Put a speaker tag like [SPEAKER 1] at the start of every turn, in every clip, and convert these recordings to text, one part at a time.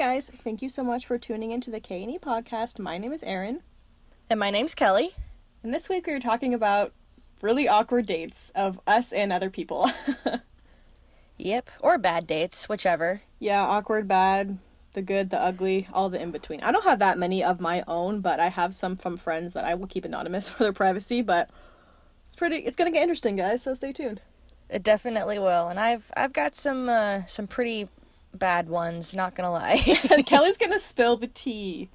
[SPEAKER 1] Guys, thank you so much for tuning into the K&E podcast. My name is Erin,
[SPEAKER 2] And my name's Kelly.
[SPEAKER 1] and this week we are talking about really awkward dates of us and other people.
[SPEAKER 2] Yep. Or bad dates, whichever.
[SPEAKER 1] yeah, awkward, bad, the good, the ugly, all the in between. I don't have that many of my own, but I have some from friends that I will keep anonymous for their privacy, but it's pretty it's going to get interesting, guys, so stay tuned.
[SPEAKER 2] It definitely will. And I've I've got some uh, some pretty bad ones, not gonna lie.
[SPEAKER 1] Kelly's to spill the tea.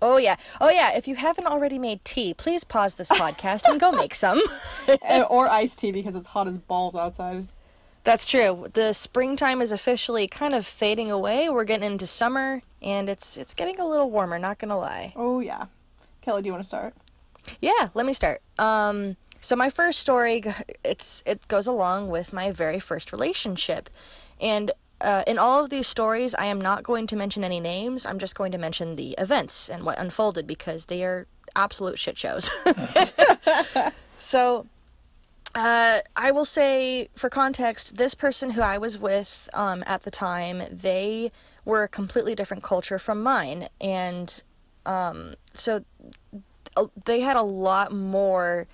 [SPEAKER 2] oh yeah. Oh yeah, if you haven't already made tea, please pause this podcast and go make some.
[SPEAKER 1] And- or iced tea because it's hot as balls outside.
[SPEAKER 2] That's true. The springtime is officially kind of fading away. We're getting into summer and it's it's getting a little warmer, not gonna lie.
[SPEAKER 1] Oh yeah. Kelly, do you want to start?
[SPEAKER 2] Yeah, let me start. Um, so my first story, it's it goes along with my very first relationship, and uh, in all of these stories, I am not going to mention any names. I'm just going to mention the events and what unfolded because they are absolute shit shows. so. Uh, I will say, for context, this person who I was with um, at the time, they were a completely different culture from mine, and um, so they had a lot more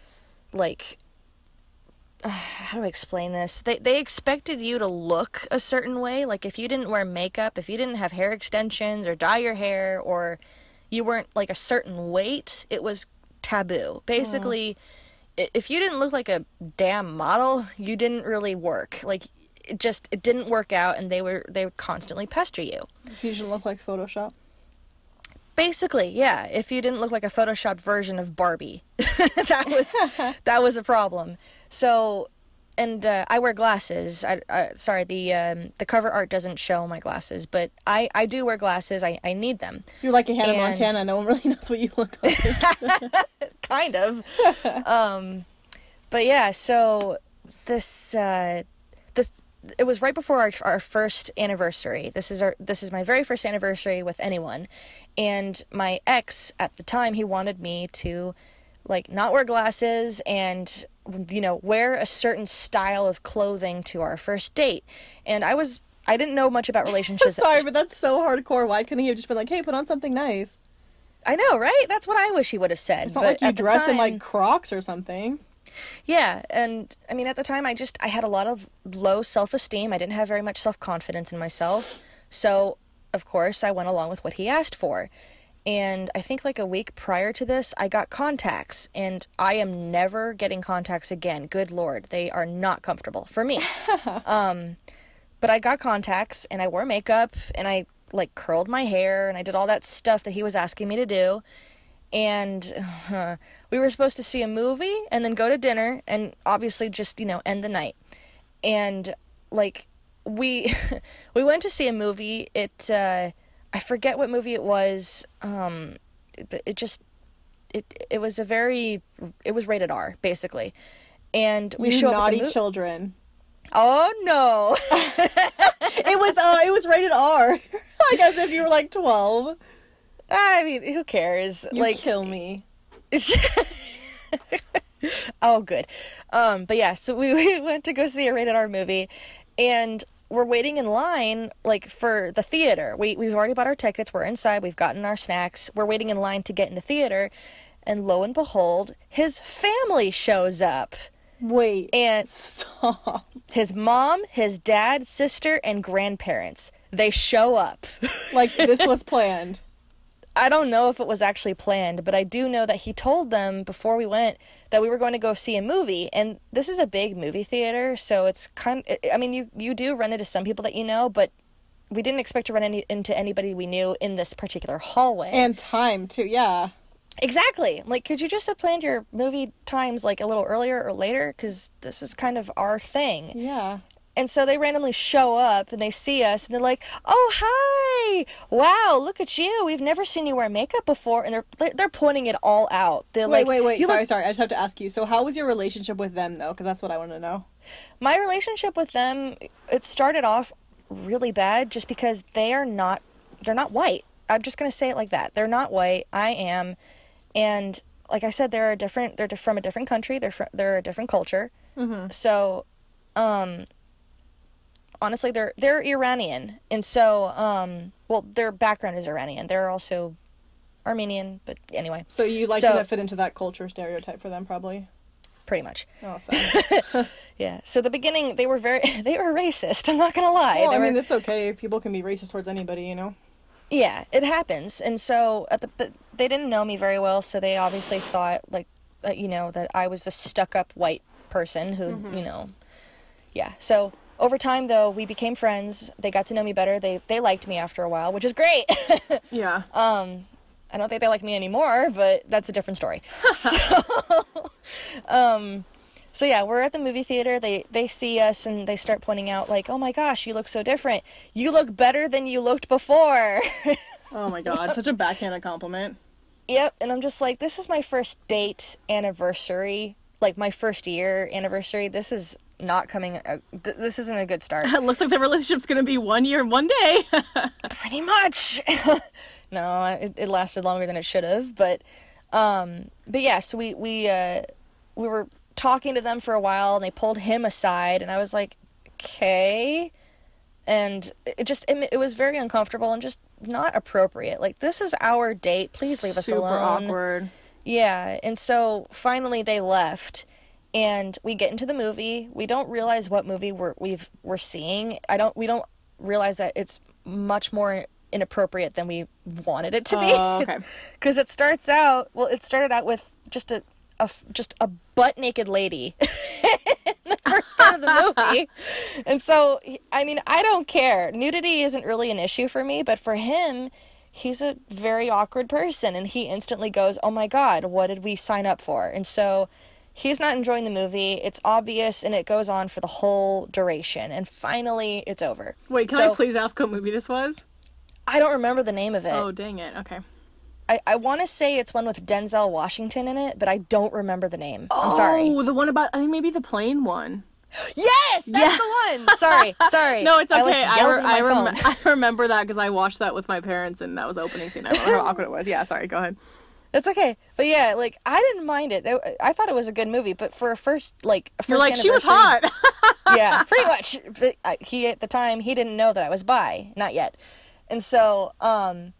[SPEAKER 2] like how do I explain this? They they expected you to look a certain way. Like if you didn't wear makeup, if you didn't have hair extensions or dye your hair or you weren't like a certain weight, it was taboo. Hmm. Basically, i if you didn't look like a damn model, you didn't really work. Like it just it didn't work out and they were they would constantly pester you.
[SPEAKER 1] If you should look like Photoshop.
[SPEAKER 2] Basically, yeah. If you didn't look like a Photoshop version of Barbie, that was that was a problem. So, and uh, I wear glasses. I, I sorry the um, the cover art doesn't show my glasses, but I I do wear glasses. I I need them.
[SPEAKER 1] You're like a Hannah
[SPEAKER 2] And-
[SPEAKER 1] Montana. No one really knows what you look like.
[SPEAKER 2] kind of. um, but yeah, so this uh, this it was right before our our first anniversary. This is our this is my very first anniversary with anyone, and my ex at the time he wanted me to like not wear glasses and you know wear a certain style of clothing to our first date, and I was. I didn't know much about relationships.
[SPEAKER 1] Sorry, but that's so hardcore. Why couldn't he have just been like, "Hey, put on something nice"?
[SPEAKER 2] I know, right? That's what I wish he would have said.
[SPEAKER 1] It's not
[SPEAKER 2] but
[SPEAKER 1] like you dress in like Crocs or something.
[SPEAKER 2] Yeah, and I mean at the time I just I had a lot of low self-esteem. I didn't have very much self-confidence in myself. So, of course, I went along with what he asked for. And I think like a week prior to this, I got contacts and I am never getting contacts again. Good lord, they are not comfortable for me. um but I got contacts and I wore makeup and I like curled my hair and I did all that stuff that he was asking me to do and uh, we were supposed to see a movie and then go to dinner and obviously just you know end the night and like we we went to see a movie it uh i forget what movie it was um but it just it it was a very it was rated r basically and we
[SPEAKER 1] you
[SPEAKER 2] show
[SPEAKER 1] naughty
[SPEAKER 2] mo-
[SPEAKER 1] children.
[SPEAKER 2] oh no
[SPEAKER 1] It was uh, it was rated R. like as if you were like twelve.
[SPEAKER 2] i mean who cares
[SPEAKER 1] You
[SPEAKER 2] like
[SPEAKER 1] kill me.
[SPEAKER 2] oh, good. Um, but yeah, so we, we went to go see a rated R movie, and we're waiting in line like for the theater. We we've already bought our tickets. We're inside. We've gotten our snacks. We're waiting in line to get in the theater, and lo and behold, his family shows up.
[SPEAKER 1] Wait.
[SPEAKER 2] And
[SPEAKER 1] Stop.
[SPEAKER 2] his mom, his dad, sister, and grandparents. They show up.
[SPEAKER 1] Like this was planned.
[SPEAKER 2] I don't know if it was actually planned, but I do know that he told them before we went that we were going to go see a movie, and this is a big movie theater, so it's kind. I mean, you you do run into some people that you know, but we didn't expect to run any, into anybody we knew in this particular hallway.
[SPEAKER 1] And time too. Yeah.
[SPEAKER 2] exactly, like, could you just have planned your movie times like a little earlier or later? Because this is kind of our thing.
[SPEAKER 1] Yeah.
[SPEAKER 2] And so they randomly show up and they see us and they're like, "Oh, hi! Wow, look at you. We've never seen you wear makeup before." And they're they're pointing it all out. They're
[SPEAKER 1] Wait,
[SPEAKER 2] like,
[SPEAKER 1] wait, wait.
[SPEAKER 2] "You
[SPEAKER 1] Sorry,
[SPEAKER 2] look-"
[SPEAKER 1] sorry. I just have to ask you. So, how was your relationship with them though? Because that's what I want to know.
[SPEAKER 2] My relationship with them it started off really bad just because they are not they're not white. I'm just going to say it like that. They're not white. I am. And like I said, they're a different they're from a different country. They're fr- they're a different culture.
[SPEAKER 1] Mm-hmm.
[SPEAKER 2] So, um honestly they're they're Iranian, and so um, well their background is Iranian. They're also Armenian, but anyway,
[SPEAKER 1] So you like
[SPEAKER 2] So-
[SPEAKER 1] to fit into that culture stereotype for them, probably.
[SPEAKER 2] pretty much.
[SPEAKER 1] Awesome.
[SPEAKER 2] Yeah. So the beginning, they were very they were racist. I'm not gonna lie.
[SPEAKER 1] well,
[SPEAKER 2] They
[SPEAKER 1] I
[SPEAKER 2] were-
[SPEAKER 1] mean, it's okay. People can be racist towards anybody, you know.
[SPEAKER 2] Yeah, it happens. And so at the but they didn't know me very well, so they obviously thought like uh, you know that I was a stuck-up white person who, you know. Yeah. So over time though, we became friends. They got to know me better. They they liked me after a while, which is great.
[SPEAKER 1] Yeah.
[SPEAKER 2] I don't think they like me anymore, but that's a different story. so, um, so yeah, we're at the movie theater. They they see us and they start pointing out like, "Oh my gosh, you look so different. You look better than you looked before."
[SPEAKER 1] oh my god, such a backhanded compliment.
[SPEAKER 2] Yep, and I'm just like, this is my first date anniversary, like my first year anniversary. This is not coming. Uh, th- this isn't a good start.
[SPEAKER 1] It looks like the relationship's gonna be one year, one day.
[SPEAKER 2] Pretty much. no, it, it lasted longer than it should have, but um, but yeah. So we we uh, we were talking to them for a while, and they pulled him aside, and I was like, okay. And it just it, it was very uncomfortable and just not appropriate. Like this is our date. Please leave us
[SPEAKER 1] Super
[SPEAKER 2] alone.
[SPEAKER 1] awkward.
[SPEAKER 2] Yeah, and so finally they left, and we get into the movie. We don't realize what movie we're we've we're seeing. I don't. We don't realize that it's much more inappropriate than we wanted it to be.
[SPEAKER 1] Oh, okay.
[SPEAKER 2] Because it starts out. Well, it started out with just a just a butt naked lady. in the first part of the movie. And so, I mean, I don't care. Nudity isn't really an issue for me, but for him, he's a very awkward person and he instantly goes, "Oh my god, what did we sign up for?" And so he's not enjoying the movie. It's obvious and it goes on for the whole duration. And finally, it's over.
[SPEAKER 1] Wait, can
[SPEAKER 2] So,
[SPEAKER 1] I please ask what movie this was?
[SPEAKER 2] I don't remember the name of it.
[SPEAKER 1] Oh, dang it. Okay.
[SPEAKER 2] I, I want to say it's one with Denzel Washington in it, but I don't remember the name. I'm sorry.
[SPEAKER 1] Oh, the one about I think maybe the plane one.
[SPEAKER 2] Yes, that's
[SPEAKER 1] Yeah.
[SPEAKER 2] the one. Sorry, sorry.
[SPEAKER 1] No, it's
[SPEAKER 2] I, like,
[SPEAKER 1] okay. I, re- I, rem- I remember that because I watched that with my parents, and that was the opening scene. I remember how awkward it was. Yeah, sorry. Go ahead.
[SPEAKER 2] It's okay, but yeah, like I didn't mind it. I, I thought it was a good movie, but for a first like a
[SPEAKER 1] You're like she was hot.
[SPEAKER 2] yeah, pretty much. But uh, he at the time he didn't know that I was bi, not yet, and so um,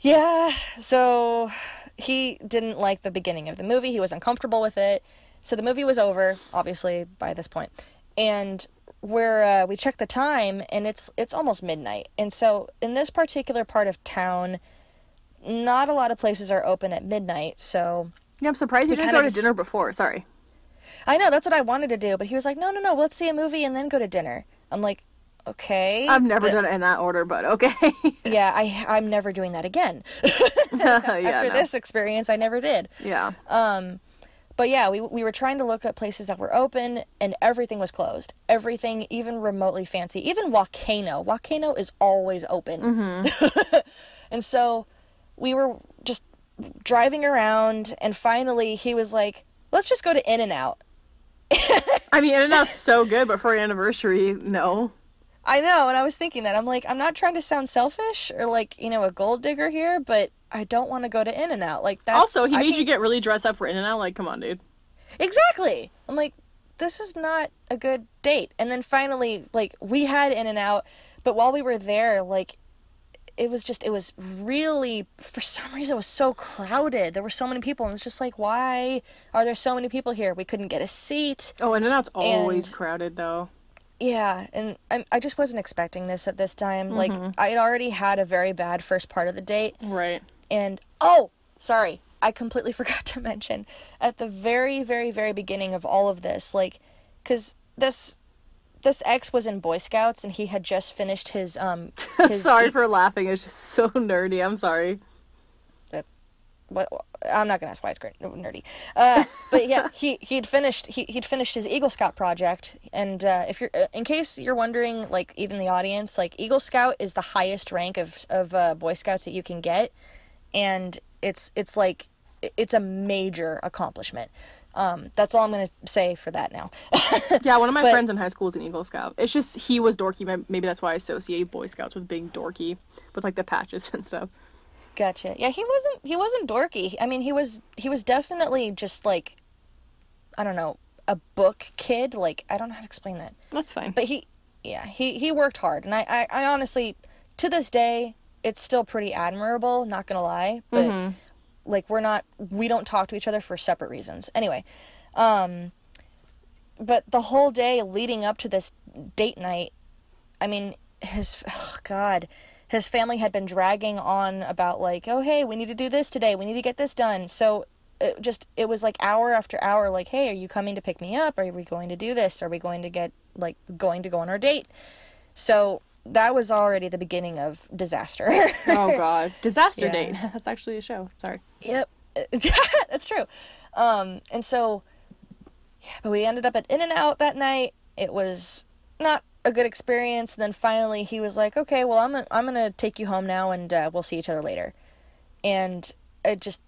[SPEAKER 2] yeah, so he didn't like the beginning of the movie. He was uncomfortable with it. So the movie was over, obviously by this point, and we're uh, we checked the time, and it's it's almost midnight. And so in this particular part of town, not a lot of places are open at midnight. So
[SPEAKER 1] yeah, I'm surprised you didn't go to
[SPEAKER 2] just-
[SPEAKER 1] dinner before. Sorry.
[SPEAKER 2] I know that's what I wanted to do, but he was like, "No, no, no, let's see a movie and then go to dinner." I'm like, "Okay."
[SPEAKER 1] I've never
[SPEAKER 2] but-
[SPEAKER 1] done it in that order, but okay.
[SPEAKER 2] Yeah, I I'm never doing that again.
[SPEAKER 1] yeah,
[SPEAKER 2] After
[SPEAKER 1] no.
[SPEAKER 2] this experience, I never did.
[SPEAKER 1] Yeah.
[SPEAKER 2] Um, But yeah, we we were trying to look at places that were open, and everything was closed. Everything, even remotely fancy, even Volcano. Volcano is always open.
[SPEAKER 1] Mm-hmm.
[SPEAKER 2] and so, we were just driving around, and finally, he was like, "Let's just go to In and Out."
[SPEAKER 1] I mean, In and Out's so good, but for an anniversary, no.
[SPEAKER 2] I know, and I was thinking that I'm like, I'm not trying to sound selfish or like you know a gold digger here, but I don't want to go to In and Out. Like that.
[SPEAKER 1] also, he
[SPEAKER 2] I
[SPEAKER 1] made
[SPEAKER 2] can-
[SPEAKER 1] you get really dressed up for In and Out. Like, come on, dude.
[SPEAKER 2] exactly. I'm like, this is not a good date. And then finally, like we had In and Out, but while we were there, like it was just it was really for some reason it was so crowded. There were so many people, and it's just like, why are there so many people here? We couldn't get a seat.
[SPEAKER 1] Oh, and Out's always
[SPEAKER 2] And-
[SPEAKER 1] crowded, though.
[SPEAKER 2] Yeah, and I, I just wasn't expecting this at this time. Like
[SPEAKER 1] Mm-hmm.
[SPEAKER 2] I had already had a very bad first part of the date,
[SPEAKER 1] Right.
[SPEAKER 2] and oh, sorry, I completely forgot to mention at the very, very, very beginning of all of this, like, cause this this ex was in Boy Scouts and he had just finished his um. His
[SPEAKER 1] sorry for laughing. It's just so nerdy. I'm sorry.
[SPEAKER 2] what I'm not gonna ask why it's great nerdy. Uh, but yeah, he he'd finished he he'd finished his Eagle Scout project, and uh, if you're uh, in case you're wondering, like even the audience, like Eagle Scout is the highest rank of of uh, Boy Scouts that you can get, and it's it's like it's a major accomplishment. Um, that's all I'm gonna say for that now.
[SPEAKER 1] Yeah, one of my
[SPEAKER 2] But-
[SPEAKER 1] friends in high school is an Eagle Scout. It's just he was dorky. Maybe that's why I associate Boy Scouts with being dorky, with like the patches and stuff.
[SPEAKER 2] Gotcha. Yeah, he wasn't he wasn't dorky. I mean, he was he was definitely just like I don't know, a book kid. Like I don't know how to explain that.
[SPEAKER 1] That's fine.
[SPEAKER 2] But he yeah, he he worked hard, and I I, I honestly, to this day, it's still pretty admirable. Not gonna lie, but like we're not we don't talk to each other for separate reasons. Anyway, um, but the whole day leading up to this date night, I mean, his oh God, his family had been dragging on about like, oh hey, we need to do this today, we need to get this done. So it just it was like hour after hour, like, hey, are you coming to pick me up? Are we going to do this? Are we going to get like going to go on our date? So that was already the beginning of disaster.
[SPEAKER 1] Oh god, disaster
[SPEAKER 2] Yeah.
[SPEAKER 1] date. That's actually a show. Sorry.
[SPEAKER 2] Yep, that's true. Um, and so, yeah, but we ended up at In and Out that night. It was not a good experience. And then finally, he was like, "Okay, well, I'm I'm gonna take you home now, and uh, we'll see each other later." And it just,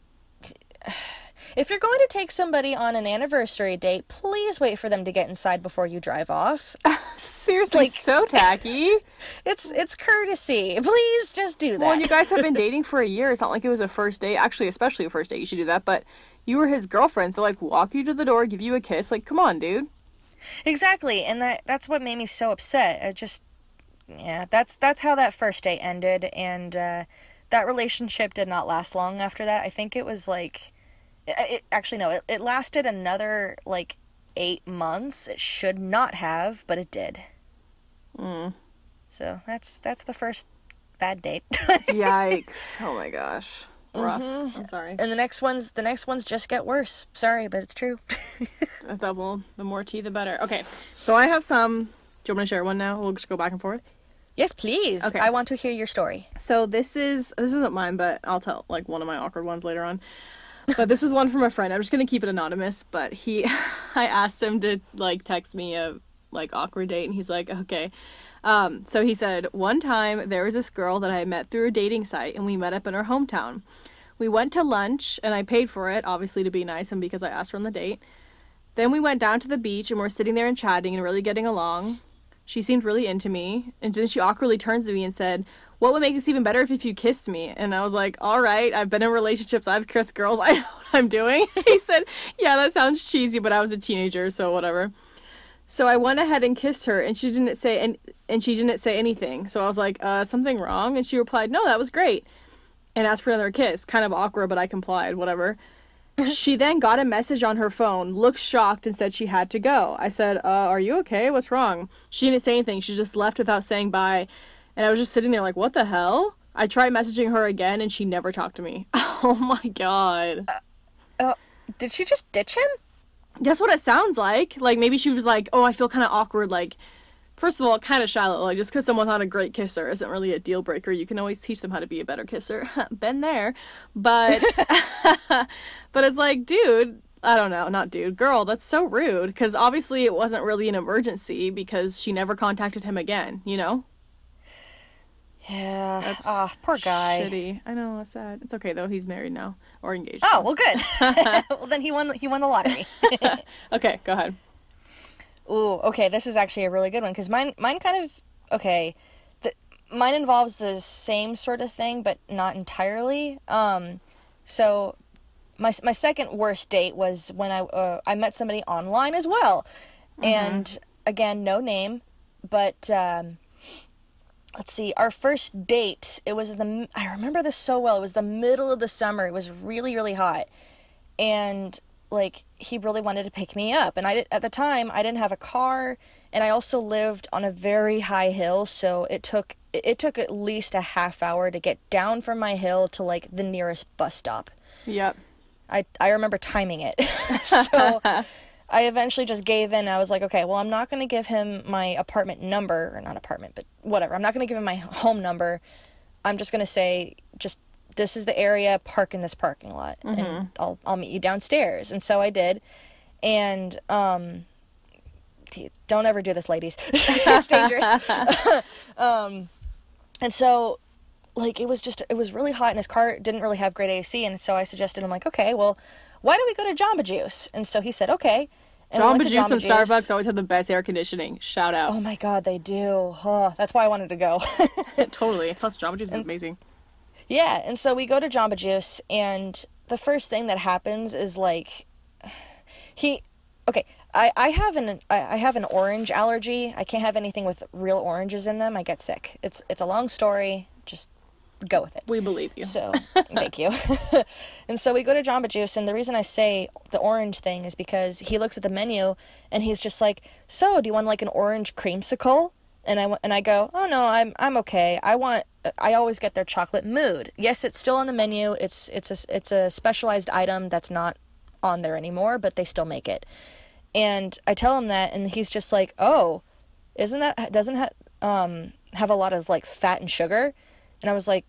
[SPEAKER 2] if you're going to take somebody on an anniversary date, please wait for them to get inside before you drive off.
[SPEAKER 1] Seriously,
[SPEAKER 2] Like-
[SPEAKER 1] so tacky.
[SPEAKER 2] It's it's courtesy. Please just do that.
[SPEAKER 1] Well, you guys have been dating for a year. It's not like it was a first date. Actually, especially a first date, you should do that. But you were his girlfriend, so like walk you to the door, give you a kiss. Like, come on, dude.
[SPEAKER 2] Exactly, and that that's what made me so upset. I just yeah, that's that's how that first date ended and uh that relationship did not last long after that. I think it was like it, actually no, it, it lasted another like 8 months. It should not have, but it did.
[SPEAKER 1] Mm.
[SPEAKER 2] So, that's that's the first bad date.
[SPEAKER 1] Yikes! Oh my gosh. Rough. I'm sorry.
[SPEAKER 2] and the next ones the next ones just get worse. Sorry, but it's true.
[SPEAKER 1] A double. The more tea, the better. Okay. So I have some. Do you want me to share one now? We'll just go back and forth.
[SPEAKER 2] yes, please.
[SPEAKER 1] Okay.
[SPEAKER 2] I want to hear your story.
[SPEAKER 1] So this is this isn't mine, but I'll tell like one of my awkward ones later on. But this is one from a friend. I'm just gonna keep it anonymous. But he, I asked him to like text me a like awkward date, and he's like, okay. Um, so he said one time there was this girl that I met through a dating site, and we met up in her hometown. We went to lunch, and I paid for it, obviously to be nice and because I asked her on the date. Then we went down to the beach, and we're sitting there and chatting and really getting along. She seemed really into me, and then she awkwardly turns to me and said, "What would make this even better if, if you kissed me?" And I was like, "All right, I've been in relationships, I've kissed girls, I know what I'm doing." he said, "Yeah, that sounds cheesy, but I was a teenager, so whatever." So I went ahead and kissed her, and she didn't say and and she didn't say anything. So I was like, "Uh, something wrong?" And she replied, "No, that was great," and asked for another kiss. Kind of awkward, but I complied. Whatever. she then got a message on her phone, looked shocked, and said she had to go. I said, uh, Are you okay? What's wrong? She didn't say anything. She just left without saying bye. And I was just sitting there like, What the hell? I tried messaging her again, and she never talked to me. Oh my god.
[SPEAKER 2] Oh, did she just ditch him?
[SPEAKER 1] That's what it sounds like. Like maybe she was like, "Oh, I feel kind of awkward." Like, first of all, kind of shallow. Like just because someone's not a great kisser isn't really a deal breaker. You can always teach them how to be a better kisser. Been there, but but it's like, dude. I don't know, not dude, girl. That's so rude. Because obviously it wasn't really an emergency because she never contacted him again. You know.
[SPEAKER 2] Yeah.
[SPEAKER 1] That's
[SPEAKER 2] Ah, poor guy.
[SPEAKER 1] Shitty. I know. That's sad. It's okay though. He's married now or engaged.
[SPEAKER 2] Oh well, good. well, then he won. He won the lottery.
[SPEAKER 1] Okay, go ahead.
[SPEAKER 2] Ooh, okay. This is actually a really good one because mine, mine kind of okay. The, mine involves the same sort of thing, but not entirely. Um, so my my second worst date was when I uh, I met somebody online as well, and again, no name, but um, let's see. Our first date. It was the I remember this so well. It was the middle of the summer. It was really really hot, and like he really wanted to pick me up and i did, at the time i didn't have a car and i also lived on a very high hill so it took it it took at least a half hour to get down from my hill to like the nearest bus stop
[SPEAKER 1] Yep.
[SPEAKER 2] i i remember timing it so i eventually just gave in. I was like okay well i'm not going to give him my apartment number or not apartment but whatever. I'm not going to give him my home number. I'm just going to say just this is the area park in this parking lot and I'll I'll meet you downstairs. And so I did. And um don't ever do this ladies. It's dangerous. Um and so like it was just it was really hot and his car didn't really have great AC and so I suggested I'm like okay well why don't we go to Jamba Juice and so he said okay and we
[SPEAKER 1] Jamba
[SPEAKER 2] to
[SPEAKER 1] Juice and
[SPEAKER 2] Jamba
[SPEAKER 1] Starbucks always have the best air conditioning. Shout out.
[SPEAKER 2] oh my god they do huh, that's why I wanted to go
[SPEAKER 1] totally. Plus, Jamba Juice is amazing.
[SPEAKER 2] Yeah, and so we go to Jamba Juice, and the first thing that happens is like, he, okay, I, I have an I I have an orange allergy. I can't have anything with real oranges in them. I get sick. It's it's a long story. Just go with it.
[SPEAKER 1] We believe you.
[SPEAKER 2] So thank you. and so we go to Jamba Juice, and the reason I say the orange thing is because he looks at the menu and he's just like, "So, do you want like an orange creamsicle?" And I and I go, "Oh no, I'm I'm okay. I want." I always get their chocolate Moo'd. Yes, it's still on the menu. It's it's a it's a specialized item that's not on there anymore, but they still make it. And I tell him that, and he's just like, "Oh, isn't that doesn't ha- um have a lot of like fat and sugar?" And I was like,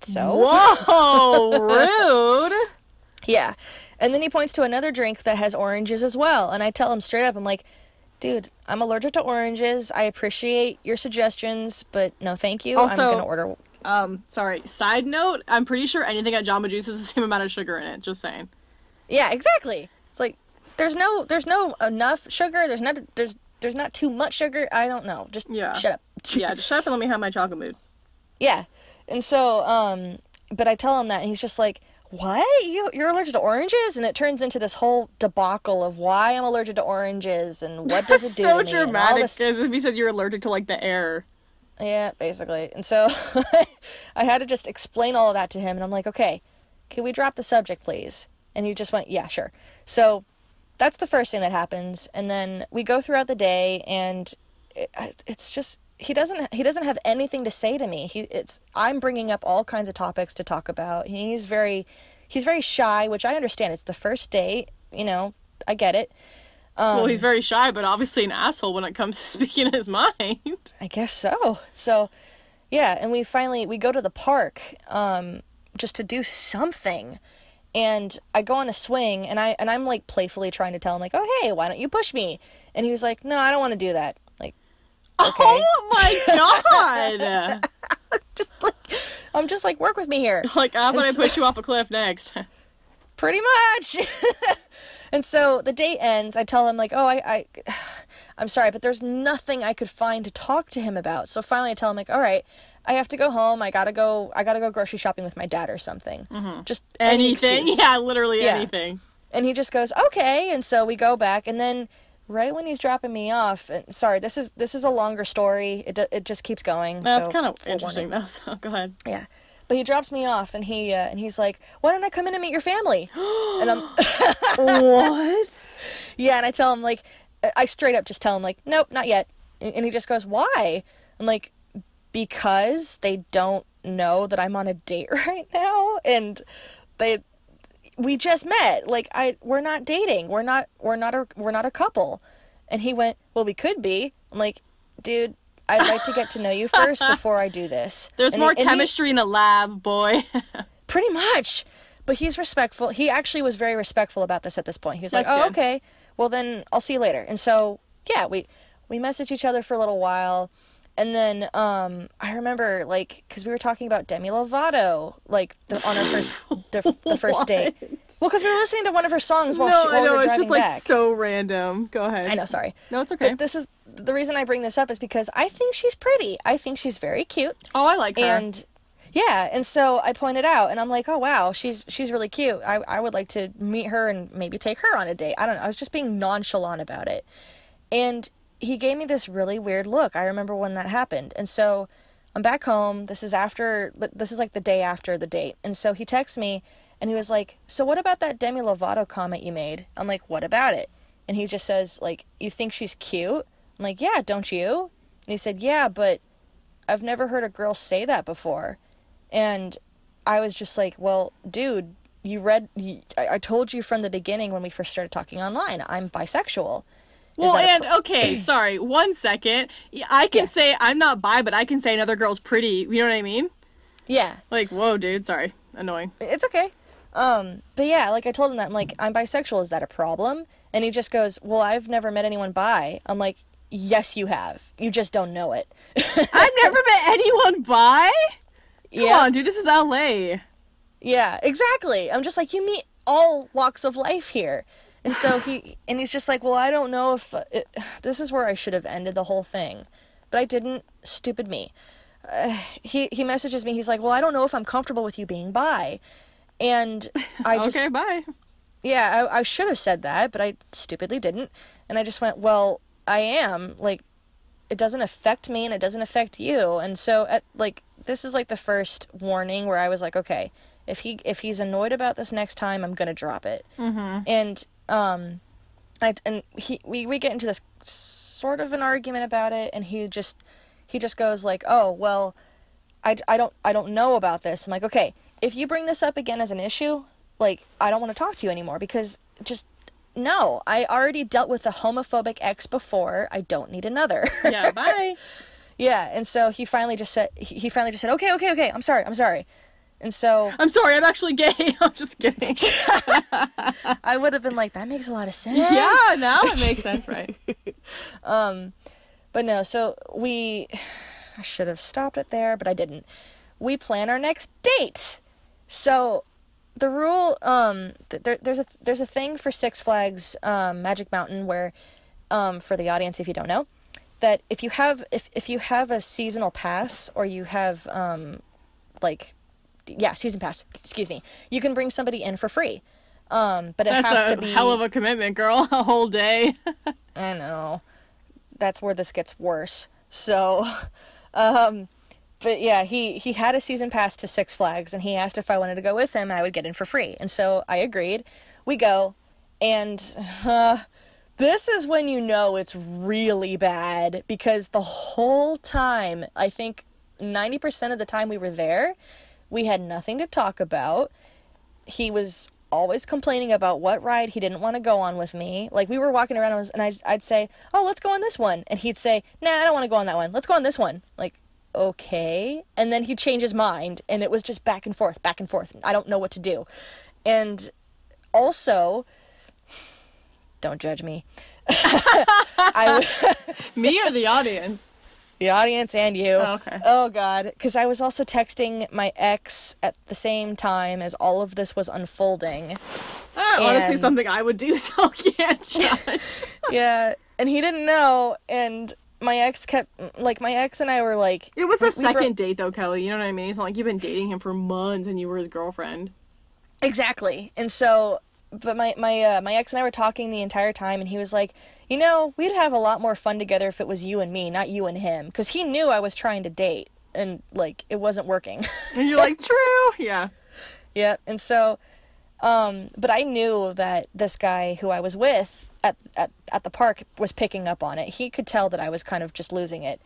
[SPEAKER 2] "So."
[SPEAKER 1] Whoa, rude.
[SPEAKER 2] Yeah. And then he points to another drink that has oranges as well. And I tell him straight up, I'm like, dude, I'm allergic to oranges. I appreciate your suggestions, but no, thank you.
[SPEAKER 1] Also-
[SPEAKER 2] I'm going to order.
[SPEAKER 1] Um, sorry. Side note: I'm pretty sure anything at Jamba Juice is the same amount of sugar in it. Just saying.
[SPEAKER 2] Yeah, exactly. It's like, there's no, there's no enough sugar. There's not, there's, there's not too much sugar. I don't know. Just
[SPEAKER 1] Yeah.
[SPEAKER 2] shut up.
[SPEAKER 1] Yeah, just shut up and let me have my chocolate Moo'd.
[SPEAKER 2] Yeah. And so, um, but I tell him that, and he's just like, what? You, you're allergic to oranges? And it turns into this whole debacle of why I'm allergic to oranges and what does it do
[SPEAKER 1] so
[SPEAKER 2] to me
[SPEAKER 1] dramatic.
[SPEAKER 2] this-
[SPEAKER 1] As if you said you're allergic to like the air.
[SPEAKER 2] Yeah, basically. And so I had to just explain all of that to him. And I'm like, okay, can we drop the subject, please? And he just went, yeah, sure. So that's the first thing that happens. And then we go throughout the day, and it, it's just. He doesn't. He doesn't have anything to say to me. He. It's. I'm bringing up all kinds of topics to talk about. He's very. He's very shy, which I understand. It's the first date. You know, I get it.
[SPEAKER 1] well, he's very shy, but obviously an asshole when it comes to speaking his mind.
[SPEAKER 2] I guess so. So, yeah, and we finally we go to the park um, just to do something, and I go on a swing, and I and I'm like playfully trying to tell him like, oh hey, why don't you push me? And he was like, no, I don't want to do that. Like,
[SPEAKER 1] Oh my god!
[SPEAKER 2] just like I'm just like work with me here.
[SPEAKER 1] like, how about I
[SPEAKER 2] It's-
[SPEAKER 1] push you off a cliff next?
[SPEAKER 2] pretty much and so the date ends i tell him like oh I, I i'm sorry but there's nothing i could find to talk to him about so finally i tell him like all right i have to go home i gotta go i gotta go grocery shopping with my dad or something mm-hmm. just
[SPEAKER 1] anything?
[SPEAKER 2] excuse.
[SPEAKER 1] Yeah, literally
[SPEAKER 2] Yeah.
[SPEAKER 1] anything.
[SPEAKER 2] and he just goes okay and so we go back and then right when he's dropping me off and sorry this is this is a longer story it, it just keeps going
[SPEAKER 1] That's
[SPEAKER 2] so
[SPEAKER 1] kind of interesting,
[SPEAKER 2] warning.
[SPEAKER 1] though. So go ahead.
[SPEAKER 2] yeah but he drops me off and he uh, and he's like why don't i come in and meet your family and i'm
[SPEAKER 1] what?
[SPEAKER 2] Yeah, and I tell him like, I straight up just tell him like, nope, not yet. And he just goes, why? I'm like, because they don't know that I'm on a date right now, and they, we just met. Like I, we're not dating. We're not. We're not a. We're not a couple. And he went, well, we could be. I'm like, dude. I'd like to get to know you first before I do this.
[SPEAKER 1] There's
[SPEAKER 2] And
[SPEAKER 1] more
[SPEAKER 2] he- and he-
[SPEAKER 1] chemistry in a lab, boy.
[SPEAKER 2] Pretty much. But he's respectful. He actually was very respectful about this at this point. He was like,
[SPEAKER 1] That's
[SPEAKER 2] "Oh,
[SPEAKER 1] good.
[SPEAKER 2] okay. Well, then I'll see you later." And so, yeah, we we messaged each other for a little while. And then um I remember like cuz we were talking about Demi Lovato like the, on our first the, the first date. Well, cuz we were listening to one of her songs while,
[SPEAKER 1] no,
[SPEAKER 2] she,
[SPEAKER 1] I
[SPEAKER 2] while we
[SPEAKER 1] know it's just like
[SPEAKER 2] back.
[SPEAKER 1] so random. Go ahead.
[SPEAKER 2] I know, sorry.
[SPEAKER 1] No, it's okay.
[SPEAKER 2] But this is the reason I bring this up is because I think she's pretty. I think she's very cute.
[SPEAKER 1] oh, I like her.
[SPEAKER 2] and yeah and so i pointed out and i'm like oh wow she's she's really cute I, I would like to meet her and maybe take her on a date i don't know i was just being nonchalant about it and he gave me this really weird look. I remember when that happened. And so i'm back home. This is after this is like the day after the date. And so he texts me and he was like so what about that demi lovato comment you made? I'm like what about it? And he just says like you think she's cute? I'm like yeah don't you? And he said yeah but I've never heard a girl say that before. And I was just like, well, dude, you read, you, I, I told you from the beginning when we first started talking online, I'm bisexual.
[SPEAKER 1] Well, and okay, sorry, one second. I can
[SPEAKER 2] Yeah.
[SPEAKER 1] say I'm not bi, but I can say another girl's pretty. You know what I mean?
[SPEAKER 2] Yeah,
[SPEAKER 1] Like, whoa, dude. Sorry, annoying.
[SPEAKER 2] it's okay. Um, but yeah, like I told him that, I'm like, I'm bisexual. Is that a problem? And he just goes, well, I've never met anyone bi. I'm like, yes, you have. You just don't know it.
[SPEAKER 1] I've never met anyone bi. Come
[SPEAKER 2] yeah.
[SPEAKER 1] on, dude. This is LA.
[SPEAKER 2] Yeah, exactly. I'm just like you meet all walks of life here. And so he and he's just like, "Well, I don't know if uh, it, this is where I should have ended the whole thing." But I didn't. Stupid me. Uh, he he messages me. He's like, "Well, I don't know if I'm comfortable with you being by," And I just
[SPEAKER 1] okay, bye.
[SPEAKER 2] yeah, I, I should have said that, but I stupidly didn't. And I just went, well, I am. Like, it doesn't affect me and it doesn't affect you. And so, at like, this is like the first warning where I was like, okay, if he if he's annoyed about this next time, I'm gonna drop it. Mm-hmm. And um, I and he we we get into this sort of an argument about it, and he just he just goes like, oh well, I I don't I don't know about this. I'm like, okay, if you bring this up again as an issue, like I don't want to talk to you anymore because just no, I already dealt with a homophobic ex before. I don't need another.
[SPEAKER 1] Yeah, bye.
[SPEAKER 2] yeah, and so he finally just said he he finally just said, "Okay, okay, okay. I'm sorry. I'm sorry." And so
[SPEAKER 1] I'm sorry, I'm actually gay. I'm just kidding.
[SPEAKER 2] I would have been like, "That makes a lot of sense."
[SPEAKER 1] yeah, now it makes sense, right?
[SPEAKER 2] Um, but no, so we I should have stopped it there, but I didn't. We plan our next date. So the rule um th- there, there's a there's a thing for Six Flags um, Magic Mountain where um for the audience if you don't know that if you have if if you have a seasonal pass or you have um like yeah, season pass, excuse me. You can bring somebody in for free. Um but it
[SPEAKER 1] That's
[SPEAKER 2] has
[SPEAKER 1] a
[SPEAKER 2] to be
[SPEAKER 1] hell of a commitment, girl. A whole day.
[SPEAKER 2] I know. That's where this gets worse. So, um, but yeah, he he had a season pass to Six Flags, and he asked if I wanted to go with him. I would get in for free, and so I agreed. We go, and uh, this is when you know it's really bad because the whole time, I think ninety percent of the time we were there, we had nothing to talk about he was always complaining about what ride he didn't want to go on with me. Like we were walking around and, I'd, I'd say, "Oh, let's go on this one," and he'd say, "Nah, I don't want to go on that one. Let's go on this one." Like, okay, and then he'd change his mind, and it was just back and forth, back and forth. I don't know what to do, and also, don't judge me. I
[SPEAKER 1] Me or the audience?
[SPEAKER 2] The audience and you.
[SPEAKER 1] Oh, okay.
[SPEAKER 2] Oh God, because I was also texting my ex at the same time as all of this was unfolding.
[SPEAKER 1] Honestly,
[SPEAKER 2] And-
[SPEAKER 1] something I would do, so can't judge.
[SPEAKER 2] yeah, and he didn't know, and my ex kept like my ex and I were like,
[SPEAKER 1] It was
[SPEAKER 2] we-
[SPEAKER 1] a
[SPEAKER 2] we
[SPEAKER 1] second date, though, Kelly. You know what I mean? It's not like you've been dating him for months and you were his girlfriend.
[SPEAKER 2] exactly, and so. But my my uh, my ex and I were talking the entire time, and he was like, "You know, we'd have a lot more fun together if it was you and me, not you and him," because he knew I was trying to date, and like it wasn't working.
[SPEAKER 1] And you're like, true. Yeah.
[SPEAKER 2] Yep. And so, um, but I knew that this guy who I was with at, at, at the park was picking up on it. He could tell that I was kind of just losing it.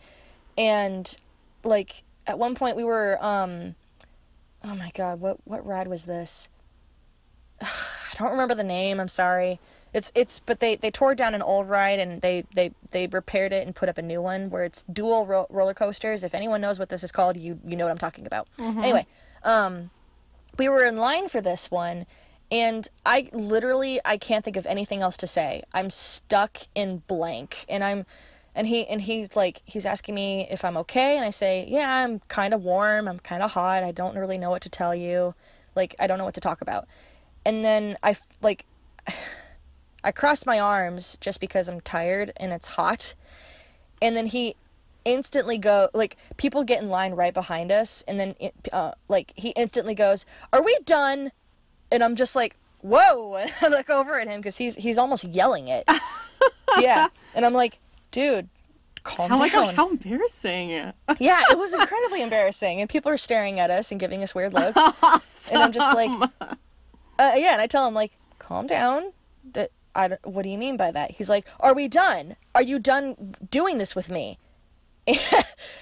[SPEAKER 2] And like at one point we were, um, oh my God, what, what ride was this? I don't remember the name. I'm sorry. It's, it's, but they, they tore down an old ride and they, they, they repaired it and put up a new one where it's dual ro- roller coasters. If anyone knows what this is called, you, you know what I'm talking about. Anyway, um, we were in line for this one and i literally i can't think of anything else to say i'm stuck in blank and i'm and he and he's like he's asking me if i'm okay and i say yeah i'm kind of warm i'm kind of hot i don't really know what to tell you like i don't know what to talk about and then I like i cross my arms just because i'm tired and it's hot. And then he instantly go like people get in line right behind us and then it, uh, like he instantly goes are we done? And i'm just like whoa. And i look over at him because he's he's almost yelling it. Yeah. And i'm like dude calm
[SPEAKER 1] Oh
[SPEAKER 2] down
[SPEAKER 1] my gosh, how embarrassing.
[SPEAKER 2] yeah it was incredibly embarrassing and people are staring at us and giving us weird looks. Awesome. and i'm just like uh, yeah and i tell him like calm down. That I don't, what do you mean by that? He's like are we done? Are you done doing this with me?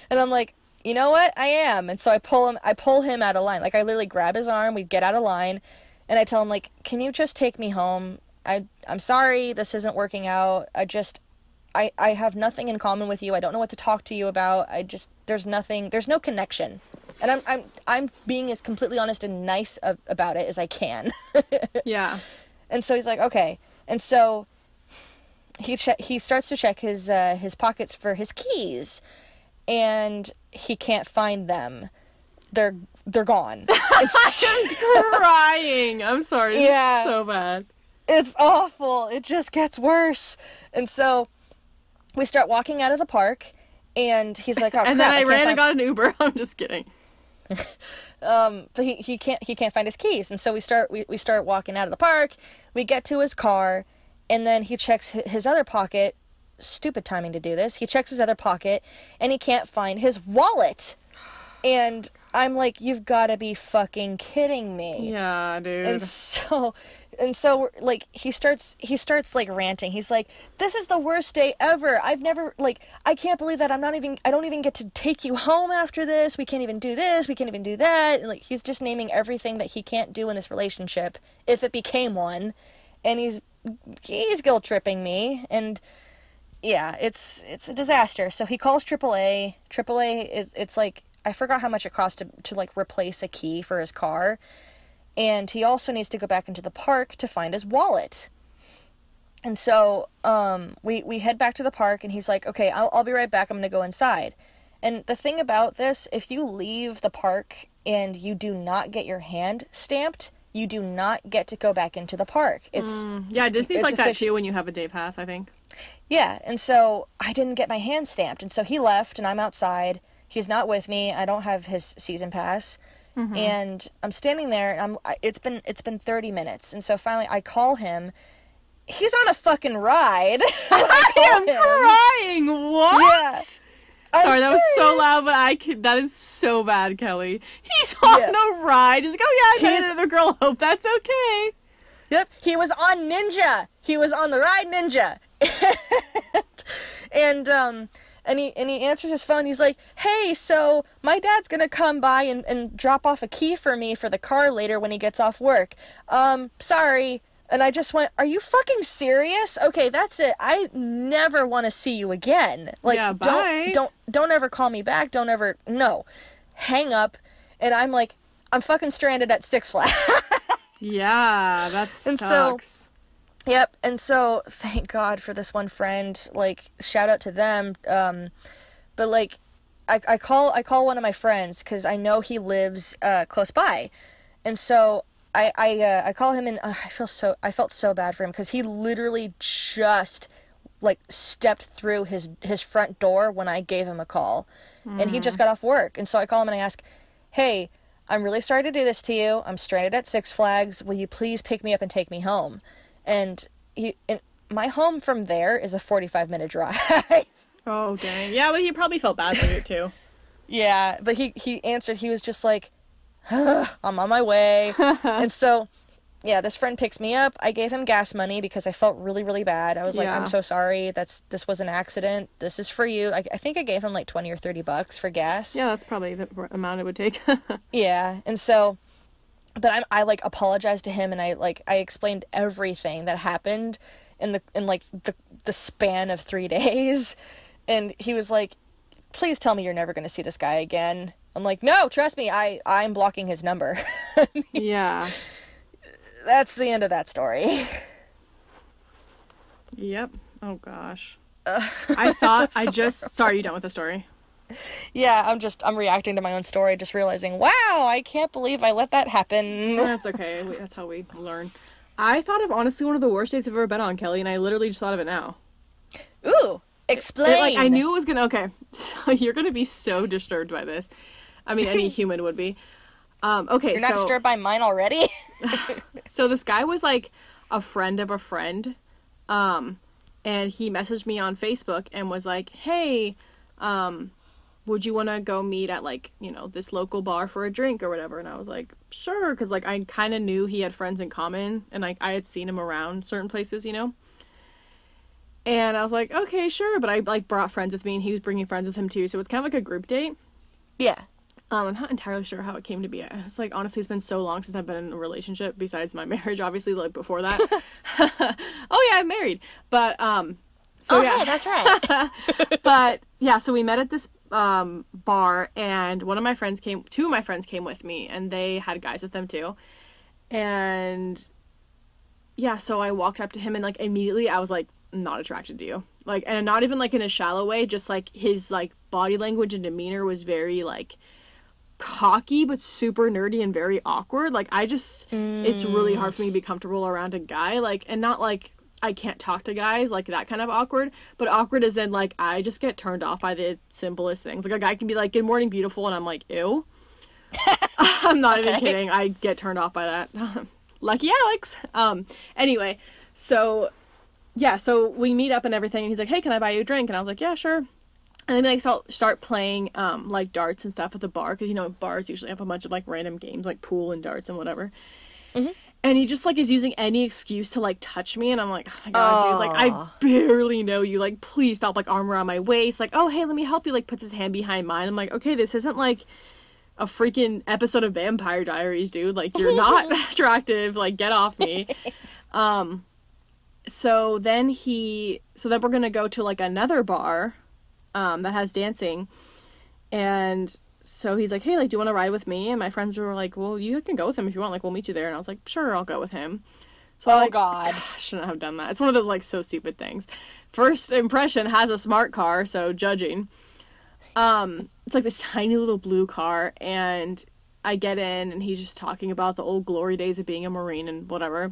[SPEAKER 2] And i'm like you know what? I am. And so i pull him i pull him out of line. Like i literally grab his arm we get out of line and i tell him like can you just take me home? I i'm sorry this isn't working out. I just I, I have nothing in common with you. I don't know what to talk to you about. I just there's nothing there's no connection. And I'm I'm I'm being as completely honest and nice of, about it as I can.
[SPEAKER 1] yeah.
[SPEAKER 2] And so he's like, "Okay." And so he che- he starts to check his uh, his pockets for his keys and he can't find them. They're they're gone. It's,
[SPEAKER 1] I'm crying. I'm sorry.
[SPEAKER 2] Yeah.
[SPEAKER 1] so bad.
[SPEAKER 2] it's awful. It just gets worse. And so we start walking out of the park and he's like, "Oh,
[SPEAKER 1] and
[SPEAKER 2] crap,
[SPEAKER 1] then I,
[SPEAKER 2] can't
[SPEAKER 1] ran
[SPEAKER 2] find-
[SPEAKER 1] and got an Uber. I'm just kidding.
[SPEAKER 2] um, but he, he can't he can't find his keys, and so we start we, we start walking out of the park. We get to his car, and then he checks his other pocket. Stupid timing to do this. He checks his other pocket, and he can't find his wallet. And I'm like, you've got to be fucking kidding me
[SPEAKER 1] Yeah, dude.
[SPEAKER 2] and so and so like he starts he starts like ranting. He's like this is the worst day ever. I've never like i can't believe that i'm not even i don't even get to take you home after this. We can't even do this. We can't even do that. And like he's just naming everything that he can't do in this relationship if it became one. And he's he's guilt tripping me. And yeah it's it's a disaster. So he calls aaa aaa is it's like i forgot how much it cost to, to like replace a key for his car and he also needs to go back into the park to find his wallet. And so um, we we head back to the park, and he's like, "Okay, I'll I'll be right back. I'm gonna go inside." And the thing about this, if you leave the park and you do not get your hand stamped, you do not get to go back into the park. It's
[SPEAKER 1] yeah, Disney's
[SPEAKER 2] it's
[SPEAKER 1] like that
[SPEAKER 2] offici-
[SPEAKER 1] too when you have a day pass, I think.
[SPEAKER 2] yeah, and so I didn't get my hand stamped, and so he left, and I'm outside. He's not with me. I don't have his season pass, and I'm standing there. And I'm. It's been it's been 30 minutes, and so finally I call him. He's on a fucking ride. I
[SPEAKER 1] I'm crying. What?
[SPEAKER 2] Yeah. I'm
[SPEAKER 1] Sorry, that was so loud, but I can, that is so bad, Kelly. He's on
[SPEAKER 2] Yeah.
[SPEAKER 1] a ride. He's like, oh yeah, I met another girl. Hope that's okay.
[SPEAKER 2] Yep, he was on Ninja. He was on the ride Ninja. and um and he and he answers his phone. He's like, "Hey, so my dad's gonna come by and, and drop off a key for me for the car later when he gets off work. Um, sorry." And I just went, "Are you fucking serious? Okay, that's it. I never want to see you again. Like,
[SPEAKER 1] Yeah, bye.
[SPEAKER 2] don't don't don't ever call me back. Don't ever no, hang up." And I'm like, "I'm fucking stranded at Six Flags."
[SPEAKER 1] Yeah, that
[SPEAKER 2] And so-
[SPEAKER 1] sucks.
[SPEAKER 2] Yep, and so thank God for this one friend. Like shout out to them. Um, but like, I, I call I call one of my friends because I know he lives uh, close by, and so I I uh, I call him and uh, I feel so I felt so bad for him because he literally just like stepped through his his front door when I gave him a call, and he just got off work, and so I call him and I ask, hey. I'm really sorry to do this to you. I'm stranded at Six Flags. Will you please pick me up and take me home? And he and my home from there is a 45 minute drive.
[SPEAKER 1] Oh dang. Yeah, but he probably felt bad for it too.
[SPEAKER 2] yeah but he he answered. He was just like i'm on my way. And so yeah this friend picks me up. I gave him gas money because i felt really really bad. I was like
[SPEAKER 1] Yeah.
[SPEAKER 2] i'm so sorry. That's this was an accident. This is for you. I, I think i gave him like 20 or 30 bucks for gas.
[SPEAKER 1] Yeah, that's probably the amount it would take.
[SPEAKER 2] Yeah, and so, but I I like apologized to him, and I like I explained everything that happened in the in like the the span of three days, and he was like, "Please tell me you're never gonna see this guy again." I'm like, "No, trust me, I I'm blocking his number."
[SPEAKER 1] yeah.
[SPEAKER 2] That's the end of that story.
[SPEAKER 1] Yep. Oh gosh. I thought I just sorry you done with the story.
[SPEAKER 2] Yeah, I'm just I'm reacting to my own story, just realizing, wow, I can't believe I let that happen.
[SPEAKER 1] That's okay. That's how we learn. I thought of honestly one of the worst dates I've ever been on, Kelly, and I literally just thought of it now.
[SPEAKER 2] Ooh, explain.
[SPEAKER 1] It, like I knew it was gonna. Okay, so you're gonna be so disturbed by this. I mean, any human would be. Um, okay,
[SPEAKER 2] You're not
[SPEAKER 1] so
[SPEAKER 2] disturbed by mine already.
[SPEAKER 1] so this guy was like a friend of a friend, um, and he messaged me on Facebook and was like, "Hey, um, would you want to go meet at like you know this local bar for a drink or whatever?" And I was like, "Sure," because like I kind of knew he had friends in common, and like I had seen him around certain places, you know. And I was like, "Okay, sure," but I like brought friends with me, and he was bringing friends with him too, so it's kind of like a group date.
[SPEAKER 2] yeah.
[SPEAKER 1] Um, I'm not entirely sure how it came to be. It's like honestly, it's been so long since I've been in a relationship. Besides my marriage, obviously, like before that. oh yeah, I'm married. But um, so
[SPEAKER 2] oh,
[SPEAKER 1] yeah,
[SPEAKER 2] hey, that's right.
[SPEAKER 1] but yeah, so we met at this um bar, and one of my friends came. Two of my friends came with me, and they had guys with them too. And yeah, so I walked up to him, and like immediately, I was like, not attracted to you. Like, and not even like in a shallow way. Just like his like body language and demeanor was very like cocky but super nerdy and very awkward. Like I just it's really hard for me to be comfortable around a guy like and not like I can't talk to guys like that kind of awkward, but awkward is in like I just get turned off by the simplest things. Like a guy can be like good morning beautiful and I'm like ew. I'm not even kidding. I get turned off by that. Lucky Alex. Um. Anyway, so yeah, so we meet up and everything, and he's like, "Hey, can I buy you a drink?" And I was like, "Yeah, sure." And then we like start start playing um like darts and stuff at the bar because you know bars usually have a bunch of like random games like pool and darts and whatever. And he just like is using any excuse to like touch me, and I'm like, oh my god, dude, like I barely know you. Like, please stop. Like arm around my waist. Like, oh hey, let me help you. Like puts his hand behind mine. I'm like, okay, this isn't like a freaking episode of Vampire Diaries, dude. Like you're not attractive. Like get off me. um so then he so then we're gonna go to like another bar um that has dancing and so he's like, Hey, like, do you wanna ride with me? And my friends were like, Well, you can go with him if you want, like we'll meet you there and I was like, Sure, I'll go with him. So
[SPEAKER 2] Oh
[SPEAKER 1] like,
[SPEAKER 2] God.
[SPEAKER 1] I shouldn't have done that. It's one of those like so stupid things. First impression has a smart car, so judging. Um, it's like this tiny little blue car, and I get in, and he's just talking about the old glory days of being a Marine and whatever.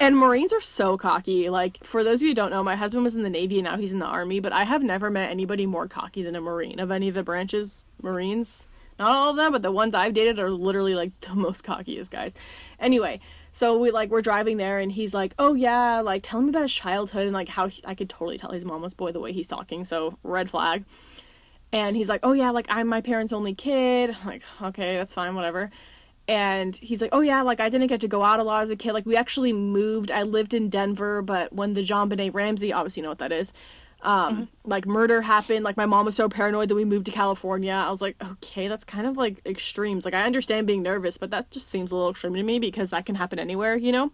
[SPEAKER 1] And Marines are so cocky. Like, for those of you who don't know, my husband was in the Navy and now he's in the Army, but I have never met anybody more cocky than a Marine. Of any of the branches, Marines, not all of them, but the ones I've dated are literally like the most cockiest guys. Anyway, so we like we're driving there and he's like, "Oh yeah, like tell me about his childhood and like how he, I could totally tell his mom mama's boy the way he's talking." So, red flag. And he's like, "Oh yeah, like I'm my parents' only kid." I'm like, "Okay, that's fine, whatever." And he's like, "Oh yeah, like I didn't get to go out a lot as a kid. Like we actually moved. I lived in Denver, but when the JonBenét Ramsey, obviously you know what that is, um, like murder happened. Like my mom was so paranoid that we moved to California. I was like, okay, that's kind of like extremes. Like I understand being nervous, but that just seems a little extreme to me because that can happen anywhere, you know."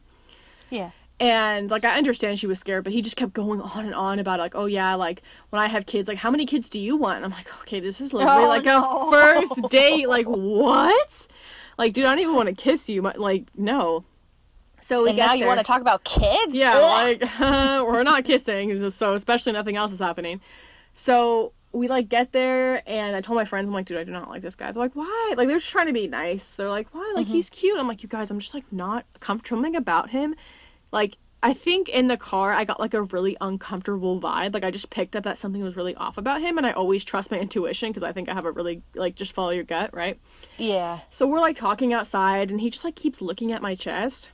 [SPEAKER 2] Yeah.
[SPEAKER 1] And like I understand she was scared, but he just kept going on and on about like, oh yeah, like when I have kids, like how many kids do you want? And I'm like, okay, this is literally
[SPEAKER 2] Oh,
[SPEAKER 1] like
[SPEAKER 2] no.
[SPEAKER 1] a first date. Like what? Like, dude, I don't even want to kiss you. but, Like, no. So we
[SPEAKER 2] And
[SPEAKER 1] get
[SPEAKER 2] now you
[SPEAKER 1] there.
[SPEAKER 2] want to talk about kids?
[SPEAKER 1] Yeah,
[SPEAKER 2] Ugh.
[SPEAKER 1] like we're not kissing, it's just so especially nothing else is happening. So we like get there, and I told my friends, I'm like, dude, I do not like this guy. They're like, why? Like they're just trying to be nice. They're like, why? Like mm-hmm. he's cute. I'm like, you guys, I'm just like not comfortable about him. Like I think in the car I got like a really uncomfortable vibe. Like I just picked up that something was really off about him, and I always trust my intuition because I think I have a really like just follow your gut, right?
[SPEAKER 2] Yeah.
[SPEAKER 1] So we're like talking outside, and he just like keeps looking at my chest.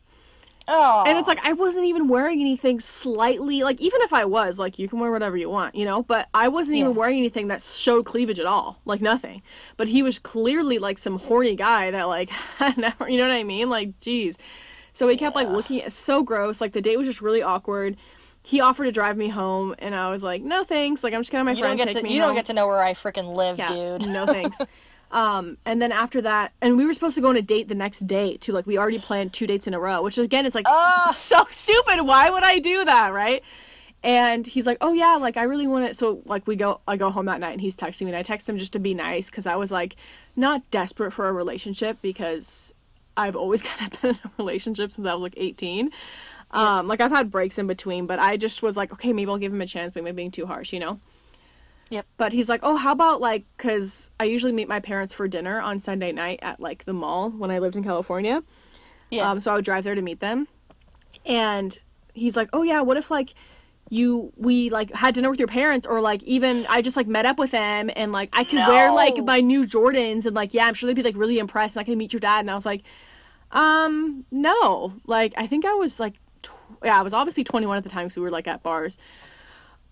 [SPEAKER 2] Oh.
[SPEAKER 1] And it's like I wasn't even wearing anything slightly like even if I was like you can wear whatever you want, you know, but I wasn't even wearing anything that showed cleavage at all, like nothing. But he was clearly like some horny guy that like never, you know what I mean? Like geez. So he kept like looking at so gross, like the date was just really awkward. He offered to drive me home and I was like, "No, thanks. Like I'm just to have my
[SPEAKER 2] you
[SPEAKER 1] friend take
[SPEAKER 2] to
[SPEAKER 1] me
[SPEAKER 2] you
[SPEAKER 1] home."
[SPEAKER 2] don't get to know where I freaking live,
[SPEAKER 1] yeah,
[SPEAKER 2] dude.
[SPEAKER 1] no thanks. um, and then after that, and we were supposed to go on a date the next day too. Like we already planned two dates in a row, which again is like
[SPEAKER 2] Ugh.
[SPEAKER 1] so stupid. Why would I do that, right? And he's like, "Oh yeah, like I really want it." So like we go, I go home that night, and he's texting me, and I text him just to be nice because I was like, not desperate for a relationship because I've always kind of been in a relationship since I was like 18. Um, like I've had breaks in between, but I just was like, okay, maybe I'll give him a chance, maybe I'm being too harsh, you know.
[SPEAKER 2] Yep.
[SPEAKER 1] But he's like, oh, how about like, because I usually meet my parents for dinner on Sunday night at like the mall when I lived in California.
[SPEAKER 2] Yeah.
[SPEAKER 1] Um, so I would drive there to meet them. And he's like, oh yeah, what if like you we like had dinner with your parents or like even I just like met up with them and like I could wear like my new Jordans and like yeah, I'm sure they'd be like really impressed and I could meet your dad and I was like, um, no. Like I think I was like tw- yeah, I was obviously 21 at the time so we were like at bars.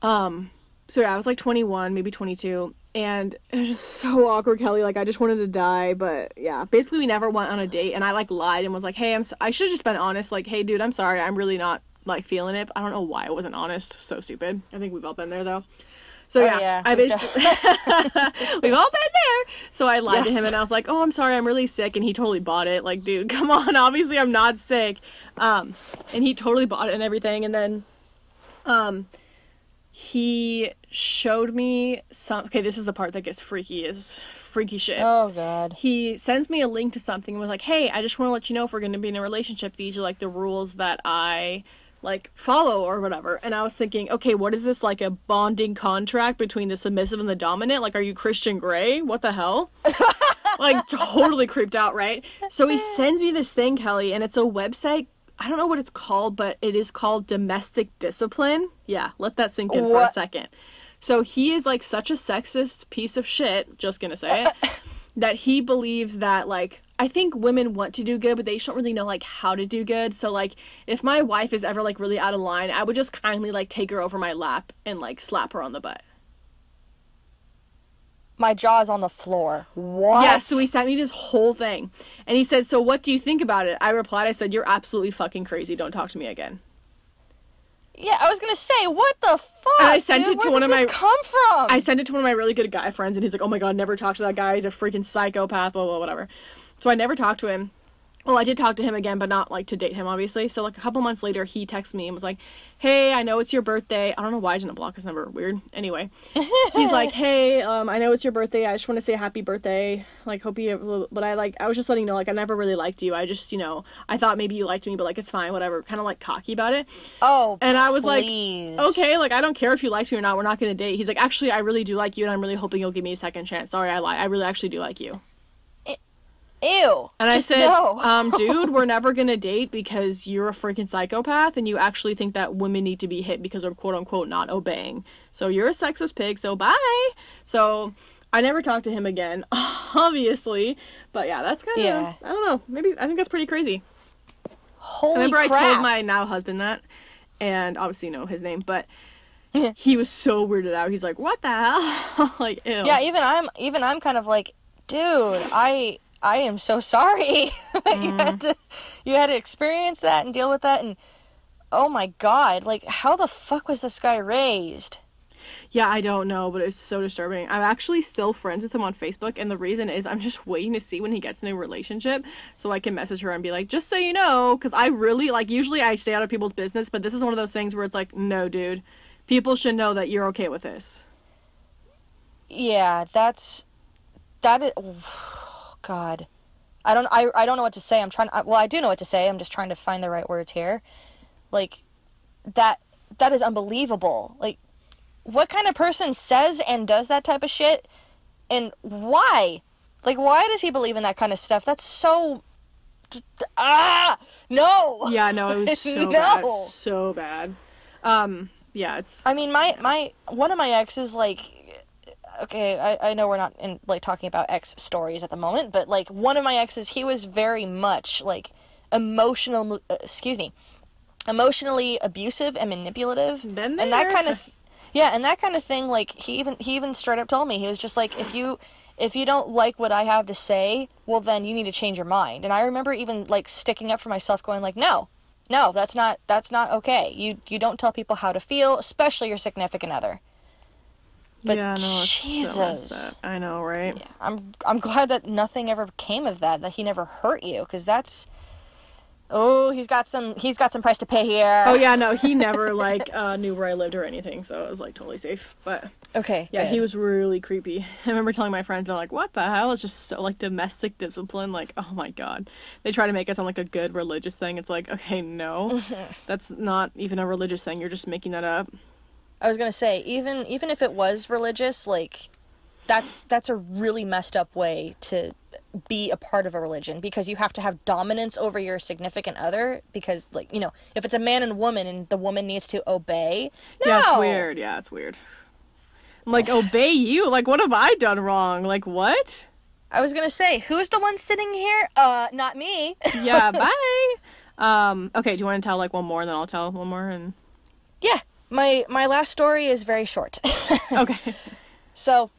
[SPEAKER 1] Um so yeah, I was like 21, maybe 22, and it was just so awkward, Kelly. Like I just wanted to die, but yeah, basically we never went on a date, and I like lied and was like, "Hey, I'm s- I should have just been honest. Like, hey, dude, I'm sorry, I'm really not like feeling it. I don't know why I wasn't honest. So stupid. I think we've all been there though. So
[SPEAKER 2] Oh,
[SPEAKER 1] yeah,
[SPEAKER 2] yeah,
[SPEAKER 1] I basically we've all been there. So I lied to him and I was like, "Oh, I'm sorry, I'm really sick," and he totally bought it. Like, dude, come on, obviously I'm not sick. Um, and he totally bought it and everything, and then, um, he showed me some. Okay, this is the part that gets freaky. Is freaky shit
[SPEAKER 2] oh god.
[SPEAKER 1] he sends me a link to something and was like, "Hey, I just want to let you know if we're going to be in a relationship, these are like the rules that I like follow or whatever." And I was thinking, "Okay, what is this like a bonding contract between the submissive and the dominant? Like are you Christian Grey? What the hell?" like totally creeped out, right? So he sends me this thing, Kelly, and it's a website I don't know what it's called, but it is called domestic discipline. Yeah, let that sink in for a second. So he is like such a sexist piece of shit, just gonna say it, that he believes that like I think women want to do good, but they just don't really know like how to do good. So like if my wife is ever like really out of line, I would just kindly like take her over my lap and like slap her on the butt.
[SPEAKER 2] My jaw's on the floor. What?
[SPEAKER 1] Yeah, so he sent me this whole thing. And he said, So what do you think about it? I replied, I said, You're absolutely fucking crazy. Don't talk to me again.
[SPEAKER 2] Yeah, I was gonna say, what the fuck?
[SPEAKER 1] And I sent
[SPEAKER 2] dude?
[SPEAKER 1] it to
[SPEAKER 2] Where
[SPEAKER 1] one
[SPEAKER 2] did
[SPEAKER 1] of
[SPEAKER 2] this
[SPEAKER 1] my-
[SPEAKER 2] come from?
[SPEAKER 1] I sent it to one of my really good guy friends, and he's like, "Oh my god, never talk to that guy. He's a freaking psychopath." Blah blah whatever. So I never talked to him. Well, I did talk to him again, but not like to date him, obviously. So like a couple months later, he texted me and was like, "Hey, I know it's your birthday. I don't know why I didn't block his number. Weird. Anyway, he's like, "Hey, um, I know it's your birthday. I just want to say happy birthday. Like, hope you. But I like, I was just letting you know, like, I never really liked you. I just, you know, I thought maybe you liked me, but like, it's fine, whatever. Kind of like cocky about it.
[SPEAKER 2] oh,
[SPEAKER 1] And I was
[SPEAKER 2] please.
[SPEAKER 1] like, okay, like I don't care if you liked me or not. We're not gonna date. He's like, actually, I really do like you, and I'm really hoping you'll give me a second chance. Sorry, I lie. I really actually do like you.
[SPEAKER 2] Ew.
[SPEAKER 1] And I said,
[SPEAKER 2] no.
[SPEAKER 1] um, dude, we're never gonna date because you're a freaking psychopath, and you actually think that women need to be hit because they're quote unquote not obeying. So you're a sexist pig. So bye. So. I never talked to him again, obviously, but yeah, that's kind of
[SPEAKER 2] Yeah.
[SPEAKER 1] I don't know. Maybe I think that's pretty crazy.
[SPEAKER 2] Holy
[SPEAKER 1] I remember
[SPEAKER 2] crap.
[SPEAKER 1] I told my now husband that, and obviously you know his name, but he was so weirded out. He's like, "What the hell?" like, ew.
[SPEAKER 2] Yeah, even I'm even I'm kind of like, dude, I I am so sorry that you
[SPEAKER 1] Mm-hmm.
[SPEAKER 2] had to you had to experience that and deal with that and oh my god, like how the fuck was this guy raised?
[SPEAKER 1] yeah. I don't know, but it's so disturbing. I'm actually still friends with him on Facebook, and the reason is I'm just waiting to see when he gets in a relationship, so I can message her and be like, "Just so you know," because I really like. Usually I stay out of people's business, but this is one of those things where it's like, no, dude, people should know that you're okay with this.
[SPEAKER 2] Yeah, that's that is god. I don't I I don't know what to say. I'm trying I, well, I do know what to say. I'm just trying to find the right words here. Like that that is unbelievable. Like what kind of person says and does that type of shit and why? Like why does he believe in that kind of stuff? That's so ah no.
[SPEAKER 1] Yeah, no, it was so
[SPEAKER 2] No.
[SPEAKER 1] bad, so bad. Um, yeah, it's
[SPEAKER 2] I mean, my my one of my exes like okay, I, I know we're not in like talking about ex stories at the moment, but like one of my exes, he was very much like emotional. Uh, excuse me, emotionally abusive and manipulative, and that kind of yeah, and that kind of thing. Like he even he even straight up told me he was just like if you. If you don't like what I have to say, well then you need to change your mind. And I remember even like sticking up for myself going like, "No. No, that's not that's not okay. You you don't tell people how to feel, especially your significant other." But
[SPEAKER 1] yeah, no, so
[SPEAKER 2] Jesus.
[SPEAKER 1] up. I know, right?
[SPEAKER 2] Yeah, I'm I'm glad that nothing ever came of that. That he never hurt you, because that's oh he's got some he's got some price to pay here.
[SPEAKER 1] Oh yeah, no, he never like uh, knew where I lived or anything, so it was like totally safe. But
[SPEAKER 2] Okay.
[SPEAKER 1] yeah, he was really creepy. I remember telling my friends, I'm like, "What the hell?" It's just so like domestic discipline. Like, oh my god, they try to make it sound like a good religious thing. It's like, okay, no, that's not even a religious thing. You're just making that up.
[SPEAKER 2] I was gonna say even even if it was religious, like that's that's a really messed up way to be a part of a religion because you have to have dominance over your significant other because like you know if it's a man and woman and the woman needs to obey no
[SPEAKER 1] Yeah, it's weird. Yeah, it's weird. I'm like, obey you? Like, what have I done wrong? Like, what?
[SPEAKER 2] i was gonna say who's the one sitting here uh not me
[SPEAKER 1] Yeah, bye. Um, okay, do you want to tell like one more and then I'll tell one more and
[SPEAKER 2] yeah my my last story is very short
[SPEAKER 1] Okay.
[SPEAKER 2] So,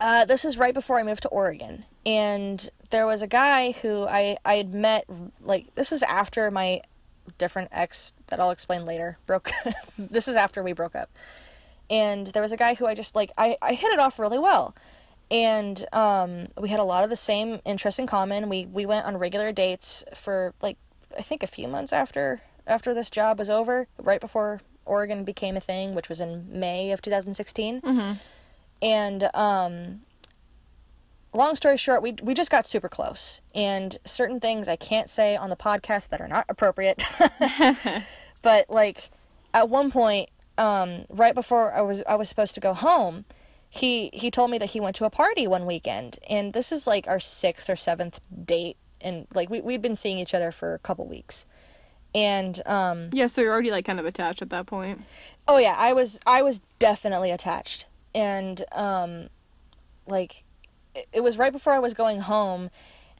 [SPEAKER 2] uh, this is right before I moved to Oregon, and there was a guy who I I had met. Like this is after my different ex that I'll explain later broke. this is after we broke up, and there was a guy who I just like I I hit it off really well, and um we had a lot of the same interests in common. We we went on regular dates for like I think a few months after after this job was over, right before Oregon became a thing, which was in May of 2016 and um long story short we we just got super close. And certain things I can't say on the podcast that are not appropriate. But like at one point um right before I was I was supposed to go home he he told me that he went to a party one weekend. And this is like our sixth or seventh date. And like we we'd been seeing each other for a couple weeks and um
[SPEAKER 1] Yeah, so you're already like kind of attached at that point.
[SPEAKER 2] Oh yeah, I was I was definitely attached. And um like it was right before I was going home,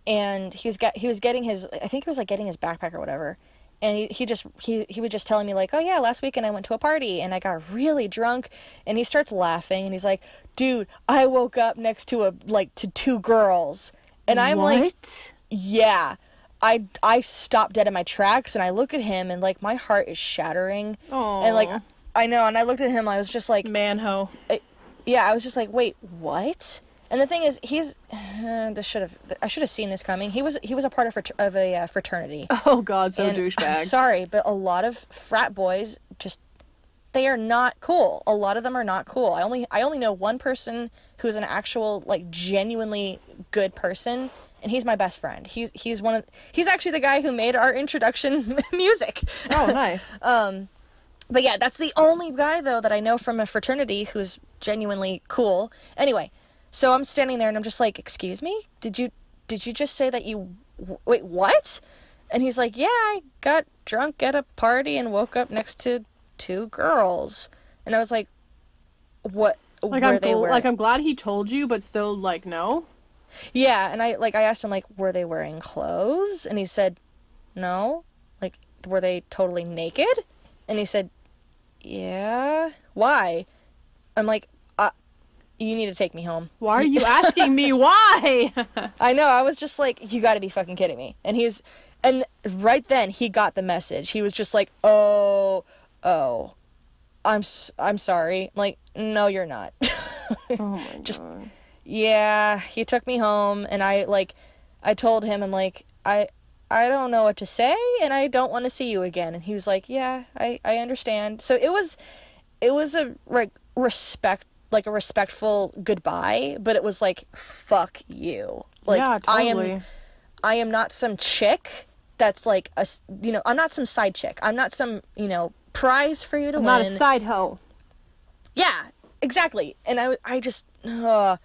[SPEAKER 2] and he was get he was getting his I think he was like getting his backpack or whatever, and he, he just he he was just telling me like oh yeah last weekend I went to a party and I got really drunk, and he starts laughing and he's like dude I woke up next to a like to two girls, and I'm like yeah. I I stopped dead in my tracks and I look at him and like my heart is shattering. And like I know and I looked at him and I was just like
[SPEAKER 1] manho.
[SPEAKER 2] yeah, I was just like, "Wait, what?" And the thing is, he's this should have I should have seen this coming. He was he was a part of of a uh, fraternity.
[SPEAKER 1] Oh god, so
[SPEAKER 2] And I'm
[SPEAKER 1] douchebag.
[SPEAKER 2] sorry, but a lot of frat boys just they are not cool. A lot of them are not cool. I only I only know one person who's an actual like genuinely good person and he's my best friend. He's he's one of he's actually the guy who made our introduction music.
[SPEAKER 1] oh, nice.
[SPEAKER 2] um, But yeah, that's the only guy though that I know from a fraternity who's genuinely cool. Anyway, so I'm standing there and I'm just like, "Excuse me? Did you did you just say that you w- wait, what?" And he's like, "Yeah, I got drunk at a party and woke up next to two girls." And I was like, "What
[SPEAKER 1] like I'm gl-
[SPEAKER 2] wearing?"
[SPEAKER 1] like I'm glad he told you, but still like no.
[SPEAKER 2] Yeah, and I like I asked him like, "Were they wearing clothes?" And he said, "No." Like, were they totally naked? And he said, "Yeah." Why? I'm like, uh, "You need to take me home."
[SPEAKER 1] Why are you asking me why?
[SPEAKER 2] I know. I was just like, "You got to be fucking kidding me." And he's and right then he got the message. He was just like, "Oh, oh. I'm s- I'm sorry." I'm like, "No, you're not."
[SPEAKER 1] oh my
[SPEAKER 2] Just-
[SPEAKER 1] god.
[SPEAKER 2] Yeah he took me home and i like i told him i'm like i i don't know what to say and i don't want to see you again and he was like yeah i i understand so it was it was a like respect like a respectful goodbye but it was like fuck you like
[SPEAKER 1] yeah,
[SPEAKER 2] i
[SPEAKER 1] totally.
[SPEAKER 2] am i am not some chick that's like a you know i'm not some side chick i'm not some you know prize for you to
[SPEAKER 1] I'm
[SPEAKER 2] win
[SPEAKER 1] not a side hoe.
[SPEAKER 2] yeah, exactly. And I, I just, uh,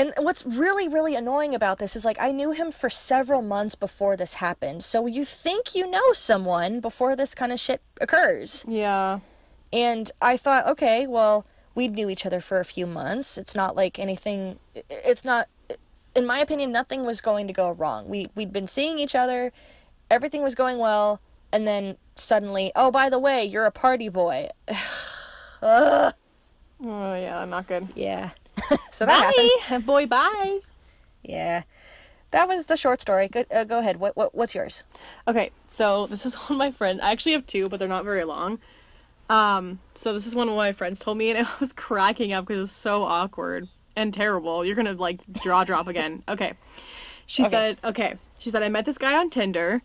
[SPEAKER 2] and what's really, really annoying about this is like I knew him for several months before this happened. So you think you know someone before this kind of shit occurs.
[SPEAKER 1] Yeah.
[SPEAKER 2] And I thought, okay, well, we knew each other for a few months. It's not like anything, it's not, in my opinion, nothing was going to go wrong. We, we'd been seeing each other, everything was going well. And then suddenly, oh, by the way, you're a party boy.
[SPEAKER 1] Oh yeah, I'm not good.
[SPEAKER 2] Yeah. so that happened.
[SPEAKER 1] Boy. Bye.
[SPEAKER 2] Yeah. That was the short story. Good. Uh, go ahead. What, what what's yours?
[SPEAKER 1] Okay, so this is one of my friends. I actually have two, but they're not very long. Um, so this is one of my friends told me, and I was cracking up because it was so awkward and terrible. You're gonna like draw drop again. Okay. She
[SPEAKER 2] Okay.
[SPEAKER 1] said, okay. She said, I met this guy on Tinder.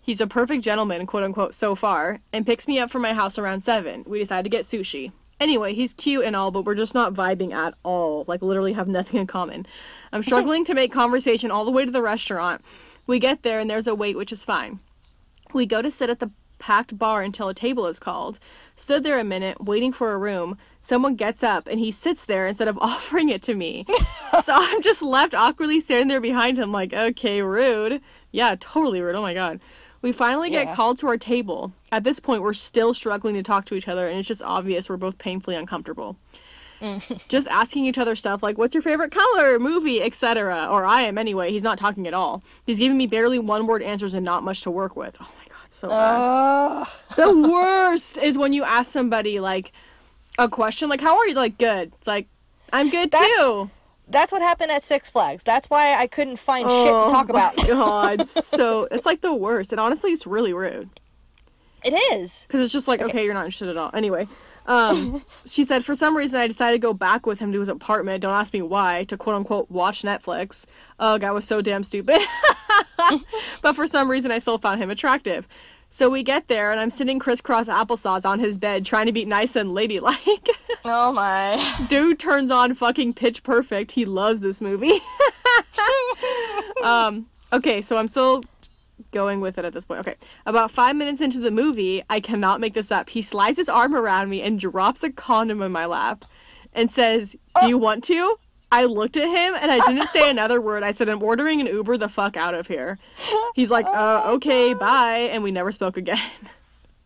[SPEAKER 1] He's a perfect gentleman, quote unquote, so far, and picks me up from my house around seven. We decided to get sushi. Anyway, he's cute and all, but we're just not vibing at all. Like, literally have nothing in common. I'm struggling to make conversation all the way to the restaurant. We get there, and there's a wait, which is fine. We go to sit at the packed bar until a table is called. Stood there a minute, waiting for a room. Someone gets up and he sits there instead of offering it to me. so I'm just left awkwardly standing there behind him, like, okay, rude. Yeah, totally rude. Oh my god. We finally get
[SPEAKER 2] Yeah.
[SPEAKER 1] called to our table. At this point, we're still struggling to talk to each other, and it's just obvious we're both painfully uncomfortable. just asking each other stuff like, what's your favorite color, movie, etc. Or I am anyway. He's not talking at all. He's giving me barely one word answers and not much to work with. Oh my god, so bad. The worst is when you ask somebody like a question like how are you like good. It's like I'm good
[SPEAKER 2] That's-
[SPEAKER 1] too.
[SPEAKER 2] That's what happened at Six Flags. That's why I couldn't find shit to talk
[SPEAKER 1] Oh
[SPEAKER 2] about.
[SPEAKER 1] God, so it's like the worst. And honestly, it's really rude
[SPEAKER 2] It is.
[SPEAKER 1] because it's just like okay, you're not interested at all. Anyway, um, she said for some reason I decided to go back with him to his apartment. Don't ask me why. To quote unquote watch Netflix. Ugh, I was so damn stupid. but for some reason I still found him attractive. So we get there and I'm sitting crisscross applesauce on his bed trying to be nice and ladylike.
[SPEAKER 2] Oh my.
[SPEAKER 1] Dude turns on fucking pitch perfect. He loves this movie. um, okay, so I'm still going with it at this point. Okay. About five minutes into the movie, I cannot make this up. He slides his arm around me and drops a condom in my lap and says, Do you want to? I looked at him and I didn't say another word. I said, I'm ordering an Uber the fuck out of here. He's like, uh, okay, bye. And we never spoke again.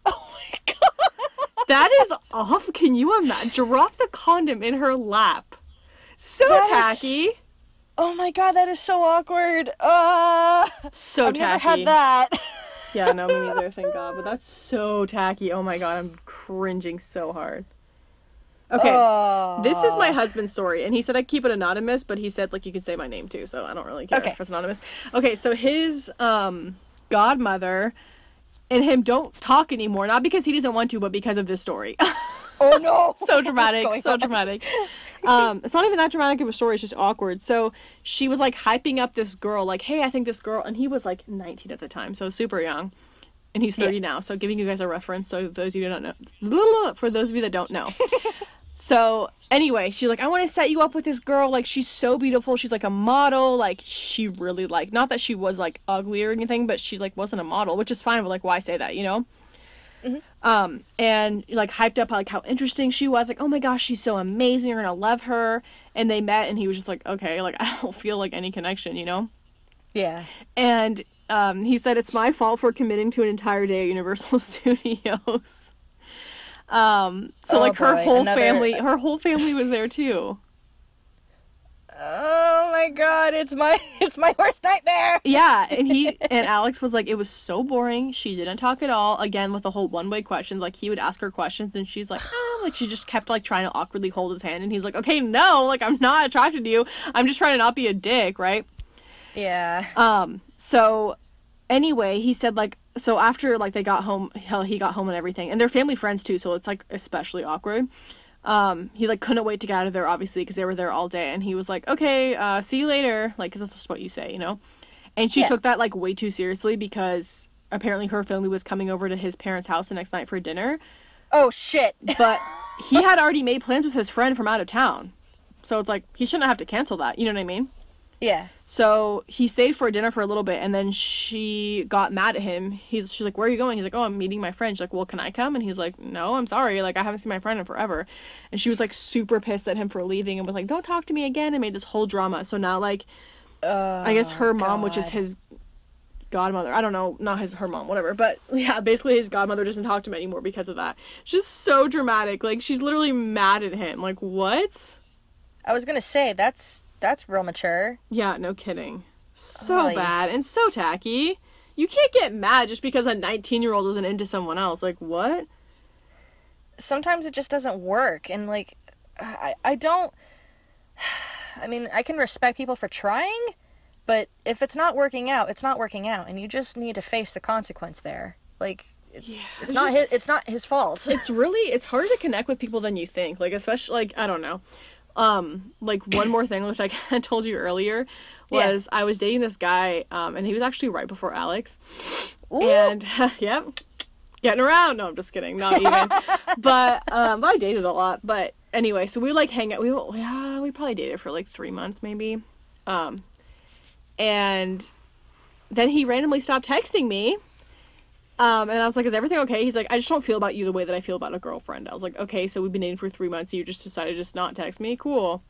[SPEAKER 2] Oh my god.
[SPEAKER 1] That is off. Can you imagine? Drops a condom in her lap. So
[SPEAKER 2] That is-
[SPEAKER 1] tacky.
[SPEAKER 2] Oh my god, that is so awkward. Uh,
[SPEAKER 1] So
[SPEAKER 2] I've never
[SPEAKER 1] tacky.
[SPEAKER 2] had that.
[SPEAKER 1] Yeah, no, me neither. Thank God. But that's so tacky. Oh my God, I'm cringing so hard. Okay.
[SPEAKER 2] Oh.
[SPEAKER 1] This is my husband's story, and he said I keep it anonymous, but he said like you can say my name too, so I don't really care
[SPEAKER 2] Okay.
[SPEAKER 1] if it's anonymous. Okay, so his um godmother and him don't talk anymore, not because he doesn't want to, but because of this story.
[SPEAKER 2] Oh no.
[SPEAKER 1] so dramatic, so
[SPEAKER 2] on?
[SPEAKER 1] dramatic. Um, it's not even that dramatic of a story; it's just awkward. So she was like hyping up this girl, like, "Hey, I think this girl," and he was like 19 at the time, so super young, and he's 30 now. So giving you guys a reference, so those of you who don't know, for those of you that don't know. So anyway, she's like, "I want to set you up with this girl. Like, she's so beautiful. She's like a model. Like, she really like not that she was like ugly or anything, but she like wasn't a model, which is fine. But like, why say that, you know?" um and like hyped up like how interesting she was like oh my gosh she's so amazing you're gonna love her and they met and he was just like okay like i don't feel like any connection you know
[SPEAKER 2] Yeah.
[SPEAKER 1] and um he said it's my fault for committing to an entire day at universal studios um so
[SPEAKER 2] Oh,
[SPEAKER 1] like her
[SPEAKER 2] boy,
[SPEAKER 1] whole
[SPEAKER 2] another-
[SPEAKER 1] family her whole family was there too.
[SPEAKER 2] Oh my god, it's my it's my worst nightmare.
[SPEAKER 1] yeah and he and alex was like it was so boring. She didn't talk at all. Again with the whole one-way questions like he would ask her questions and she's like oh like she just kept like trying to awkwardly hold his hand and he's like okay no like i'm not attracted to you. I'm just trying to not be a dick right?
[SPEAKER 2] Yeah.
[SPEAKER 1] um so anyway he said like so after like they got home hell he got home and everything and they're family friends too so it's like especially awkward. Um he like couldn't wait to get out of there obviously because they were there all day and he was like okay uh see you later like because that's just what you say you know? And she
[SPEAKER 2] Yeah.
[SPEAKER 1] took that like way too seriously because apparently her family was coming over to his parents house the next night for dinner.
[SPEAKER 2] Oh shit.
[SPEAKER 1] but he had already made plans with his friend from out of town. So it's like he shouldn't have to cancel that you know what i mean
[SPEAKER 2] Yeah.
[SPEAKER 1] so he stayed for dinner for a little bit, and then she got mad at him. He's she's like, "Where are you going?" He's like, "Oh, I'm meeting my friend." She's like, "Well, can I come?" And he's like, "No, I'm sorry. Like, I haven't seen my friend in forever." And she was like super pissed at him for leaving, and was like, "Don't talk to me again," and made this whole drama. So now, like, I guess her mom, which is his godmother, I don't know, not his her mom, whatever, but yeah, basically his godmother doesn't talk to him anymore because of that. It's just so dramatic. Like, she's literally mad at him. Like, what?
[SPEAKER 2] I was gonna say that's that's real mature.
[SPEAKER 1] Yeah, no kidding. So
[SPEAKER 2] Ay.
[SPEAKER 1] bad and so tacky. You can't get mad just because a 19 year old isn't into someone else. Like, what?
[SPEAKER 2] Sometimes it just doesn't work, and like, I I don't. I mean, I can respect people for trying, but if it's not working out, it's not working out, and you just need to face the consequence there. Like, it's
[SPEAKER 1] Yeah,
[SPEAKER 2] it's
[SPEAKER 1] it's
[SPEAKER 2] not
[SPEAKER 1] just-
[SPEAKER 2] his it's not his fault.
[SPEAKER 1] It's really, it's harder to connect with people than you think. Like, especially, like, I don't know. Um, like, one more thing, which I told you earlier,
[SPEAKER 2] Yeah.
[SPEAKER 1] was I was dating this guy, um, and he was actually right before Alex.
[SPEAKER 2] Ooh.
[SPEAKER 1] And, yep, getting around. No, I'm just kidding. Not even. but, um, but I dated a lot. But anyway, so we like hang out. We, yeah, we probably dated for like three months, maybe. Um, and then he randomly stopped texting me. Um, and I was like, "Is everything okay?" He's like, "I just don't feel about you the way that I feel about a girlfriend." I was like, "Okay, so we've been dating for three months. You just decided to just not text me. Cool.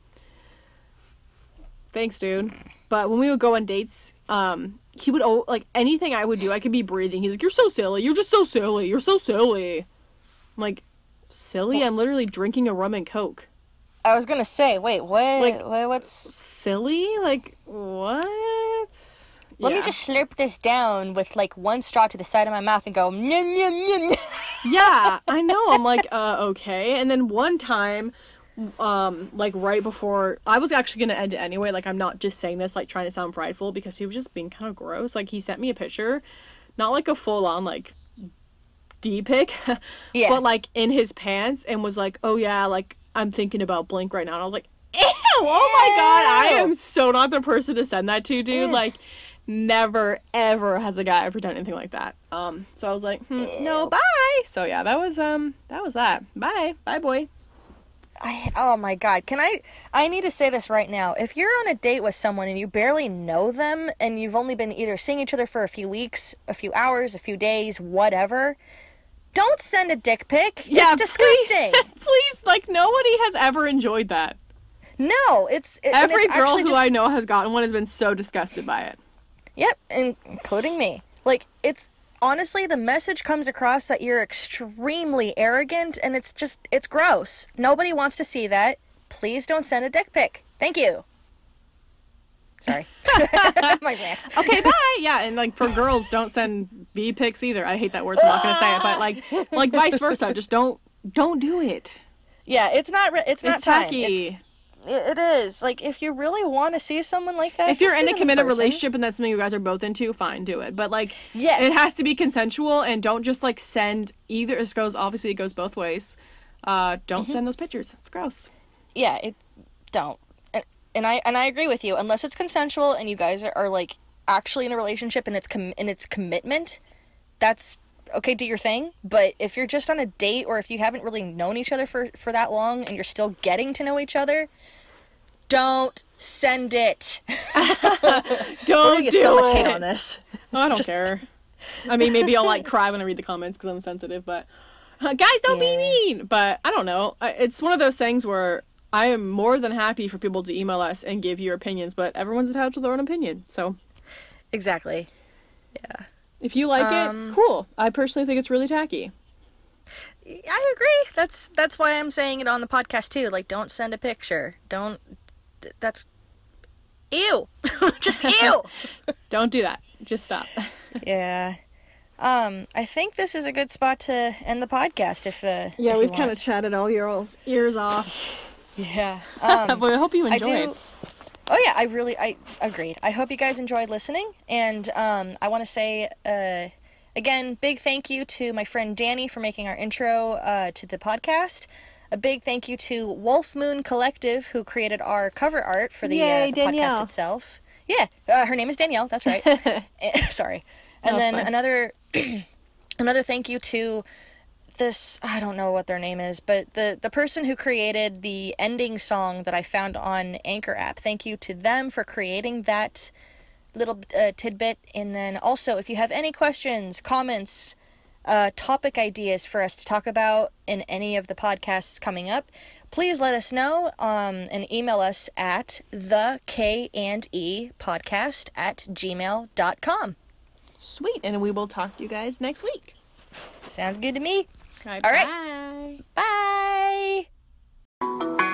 [SPEAKER 1] Thanks, dude." But when we would go on dates, um, he would oh like anything I would do, I could be breathing. He's like, "You're so silly. You're just so silly. You're so silly." I'm like, "Silly? I'm literally drinking a rum and coke."
[SPEAKER 2] I was gonna say, wait, what?
[SPEAKER 1] Like-
[SPEAKER 2] wait, what's?
[SPEAKER 1] Silly? Like what?
[SPEAKER 2] Let me just slurp this down with like one straw to the side of my mouth and go.
[SPEAKER 1] Yeah, I know. I'm like, uh, okay. And then one time, um, like right before I was actually gonna end it anyway. Like I'm not just saying this like trying to sound prideful because he was just being kind of gross. Like he sent me a picture, not like a full on like D pic,
[SPEAKER 2] Yeah.
[SPEAKER 1] but like in his pants and was like, oh yeah, like I'm thinking about Blink right now. And I was like, ew, oh my god, I am so not the person to send that to, dude. Like. Never ever has a guy ever done anything like that. Um, so I was like, hmm, no, bye. So yeah, that was um, that was that. Bye, bye, boy.
[SPEAKER 2] I, oh my god, can I I need to say this right now. If you're on a date with someone and you barely know them and you've only been either seeing each other for a few weeks, a few hours, a few days, whatever, don't send a dick pic.
[SPEAKER 1] Yeah,
[SPEAKER 2] it's disgusting.
[SPEAKER 1] Please, please, like nobody has ever enjoyed that.
[SPEAKER 2] no, it's it,
[SPEAKER 1] Every
[SPEAKER 2] it's
[SPEAKER 1] girl who
[SPEAKER 2] just-
[SPEAKER 1] I know has gotten one has been so disgusted by it.
[SPEAKER 2] Yep, including me. Like it's honestly the message comes across that you're extremely arrogant and it's just it's gross. Nobody wants to see that. Please don't send a dick pic. Thank you. Sorry. My rant.
[SPEAKER 1] okay, bye. Yeah, and like for girls, don't send B pics either. I hate that word, so I'm not gonna say it. But like, like vice versa, just don't don't do it.
[SPEAKER 2] Yeah, it's not. It's not
[SPEAKER 1] It's
[SPEAKER 2] time.
[SPEAKER 1] tacky.
[SPEAKER 2] It's- it- it is. Like if you really want to see someone like that,
[SPEAKER 1] if you're in a committed relationship and that's something you guys are both into, fine, do it. But like,
[SPEAKER 2] Yes.
[SPEAKER 1] it has to be consensual, and don't just like send either. This goes obviously it goes both ways. Uh, don't
[SPEAKER 2] Mm-hmm.
[SPEAKER 1] send those pictures. It's gross.
[SPEAKER 2] yeah, it don't. And, and I and I agree with you. Unless it's consensual and you guys are, are like actually in a relationship and it's com- and it's commitment, that's okay. Do your thing. But if you're just on a date or if you haven't really known each other for for that long and you're still getting to know each other, don't send it.
[SPEAKER 1] Don't
[SPEAKER 2] I get
[SPEAKER 1] do
[SPEAKER 2] so much
[SPEAKER 1] it.
[SPEAKER 2] hate on this.
[SPEAKER 1] I don't
[SPEAKER 2] Just-
[SPEAKER 1] care. I mean, maybe I'll like cry when I read the comments because I'm sensitive, but uh, guys, don't
[SPEAKER 2] Yeah.
[SPEAKER 1] be mean. But I don't know. It's one of those things where I am more than happy for people to email us and give your opinions, but everyone's entitled to their own opinion. So
[SPEAKER 2] Exactly. Yeah.
[SPEAKER 1] If you like
[SPEAKER 2] Um,
[SPEAKER 1] it, cool. I personally think it's really tacky.
[SPEAKER 2] I agree. That's that's why I'm saying it on the podcast too. Like, don't send a picture. Don't. Th- That's. Ew. Just ew.
[SPEAKER 1] Don't do that. Just stop.
[SPEAKER 2] yeah. Um, I think this is a good spot to end the podcast. If uh,
[SPEAKER 1] Yeah,
[SPEAKER 2] if
[SPEAKER 1] we've kind of chatted all your all's ears off.
[SPEAKER 2] yeah. Um,
[SPEAKER 1] but I hope you
[SPEAKER 2] I
[SPEAKER 1] enjoyed.
[SPEAKER 2] do. Oh yeah, I really I agreed. I hope you guys enjoyed listening, and um, I want to say uh, again, big thank you to my friend Danny for making our intro uh, to the podcast. A big thank you to Wolf Moon Collective who created our cover art for the,
[SPEAKER 1] Yay,
[SPEAKER 2] uh, the
[SPEAKER 1] Danielle.
[SPEAKER 2] podcast itself. Yeah, uh, her name is Danielle. That's right. Eh, Sorry. And
[SPEAKER 1] No,
[SPEAKER 2] then another another thank you to this I don't know what their name is, but the the person who created the ending song that I found on Anchor app. Thank you to them for creating that little uh, tidbit. And then also, if you have any questions, comments, uh, topic ideas for us to talk about in any of the podcasts coming up, please let us know um, and email us at the K and E podcast at gmail.com.
[SPEAKER 1] Sweet. And we will talk to you guys next week.
[SPEAKER 2] Sounds good to me.
[SPEAKER 1] All right.
[SPEAKER 2] All right. Bye.
[SPEAKER 1] Bye.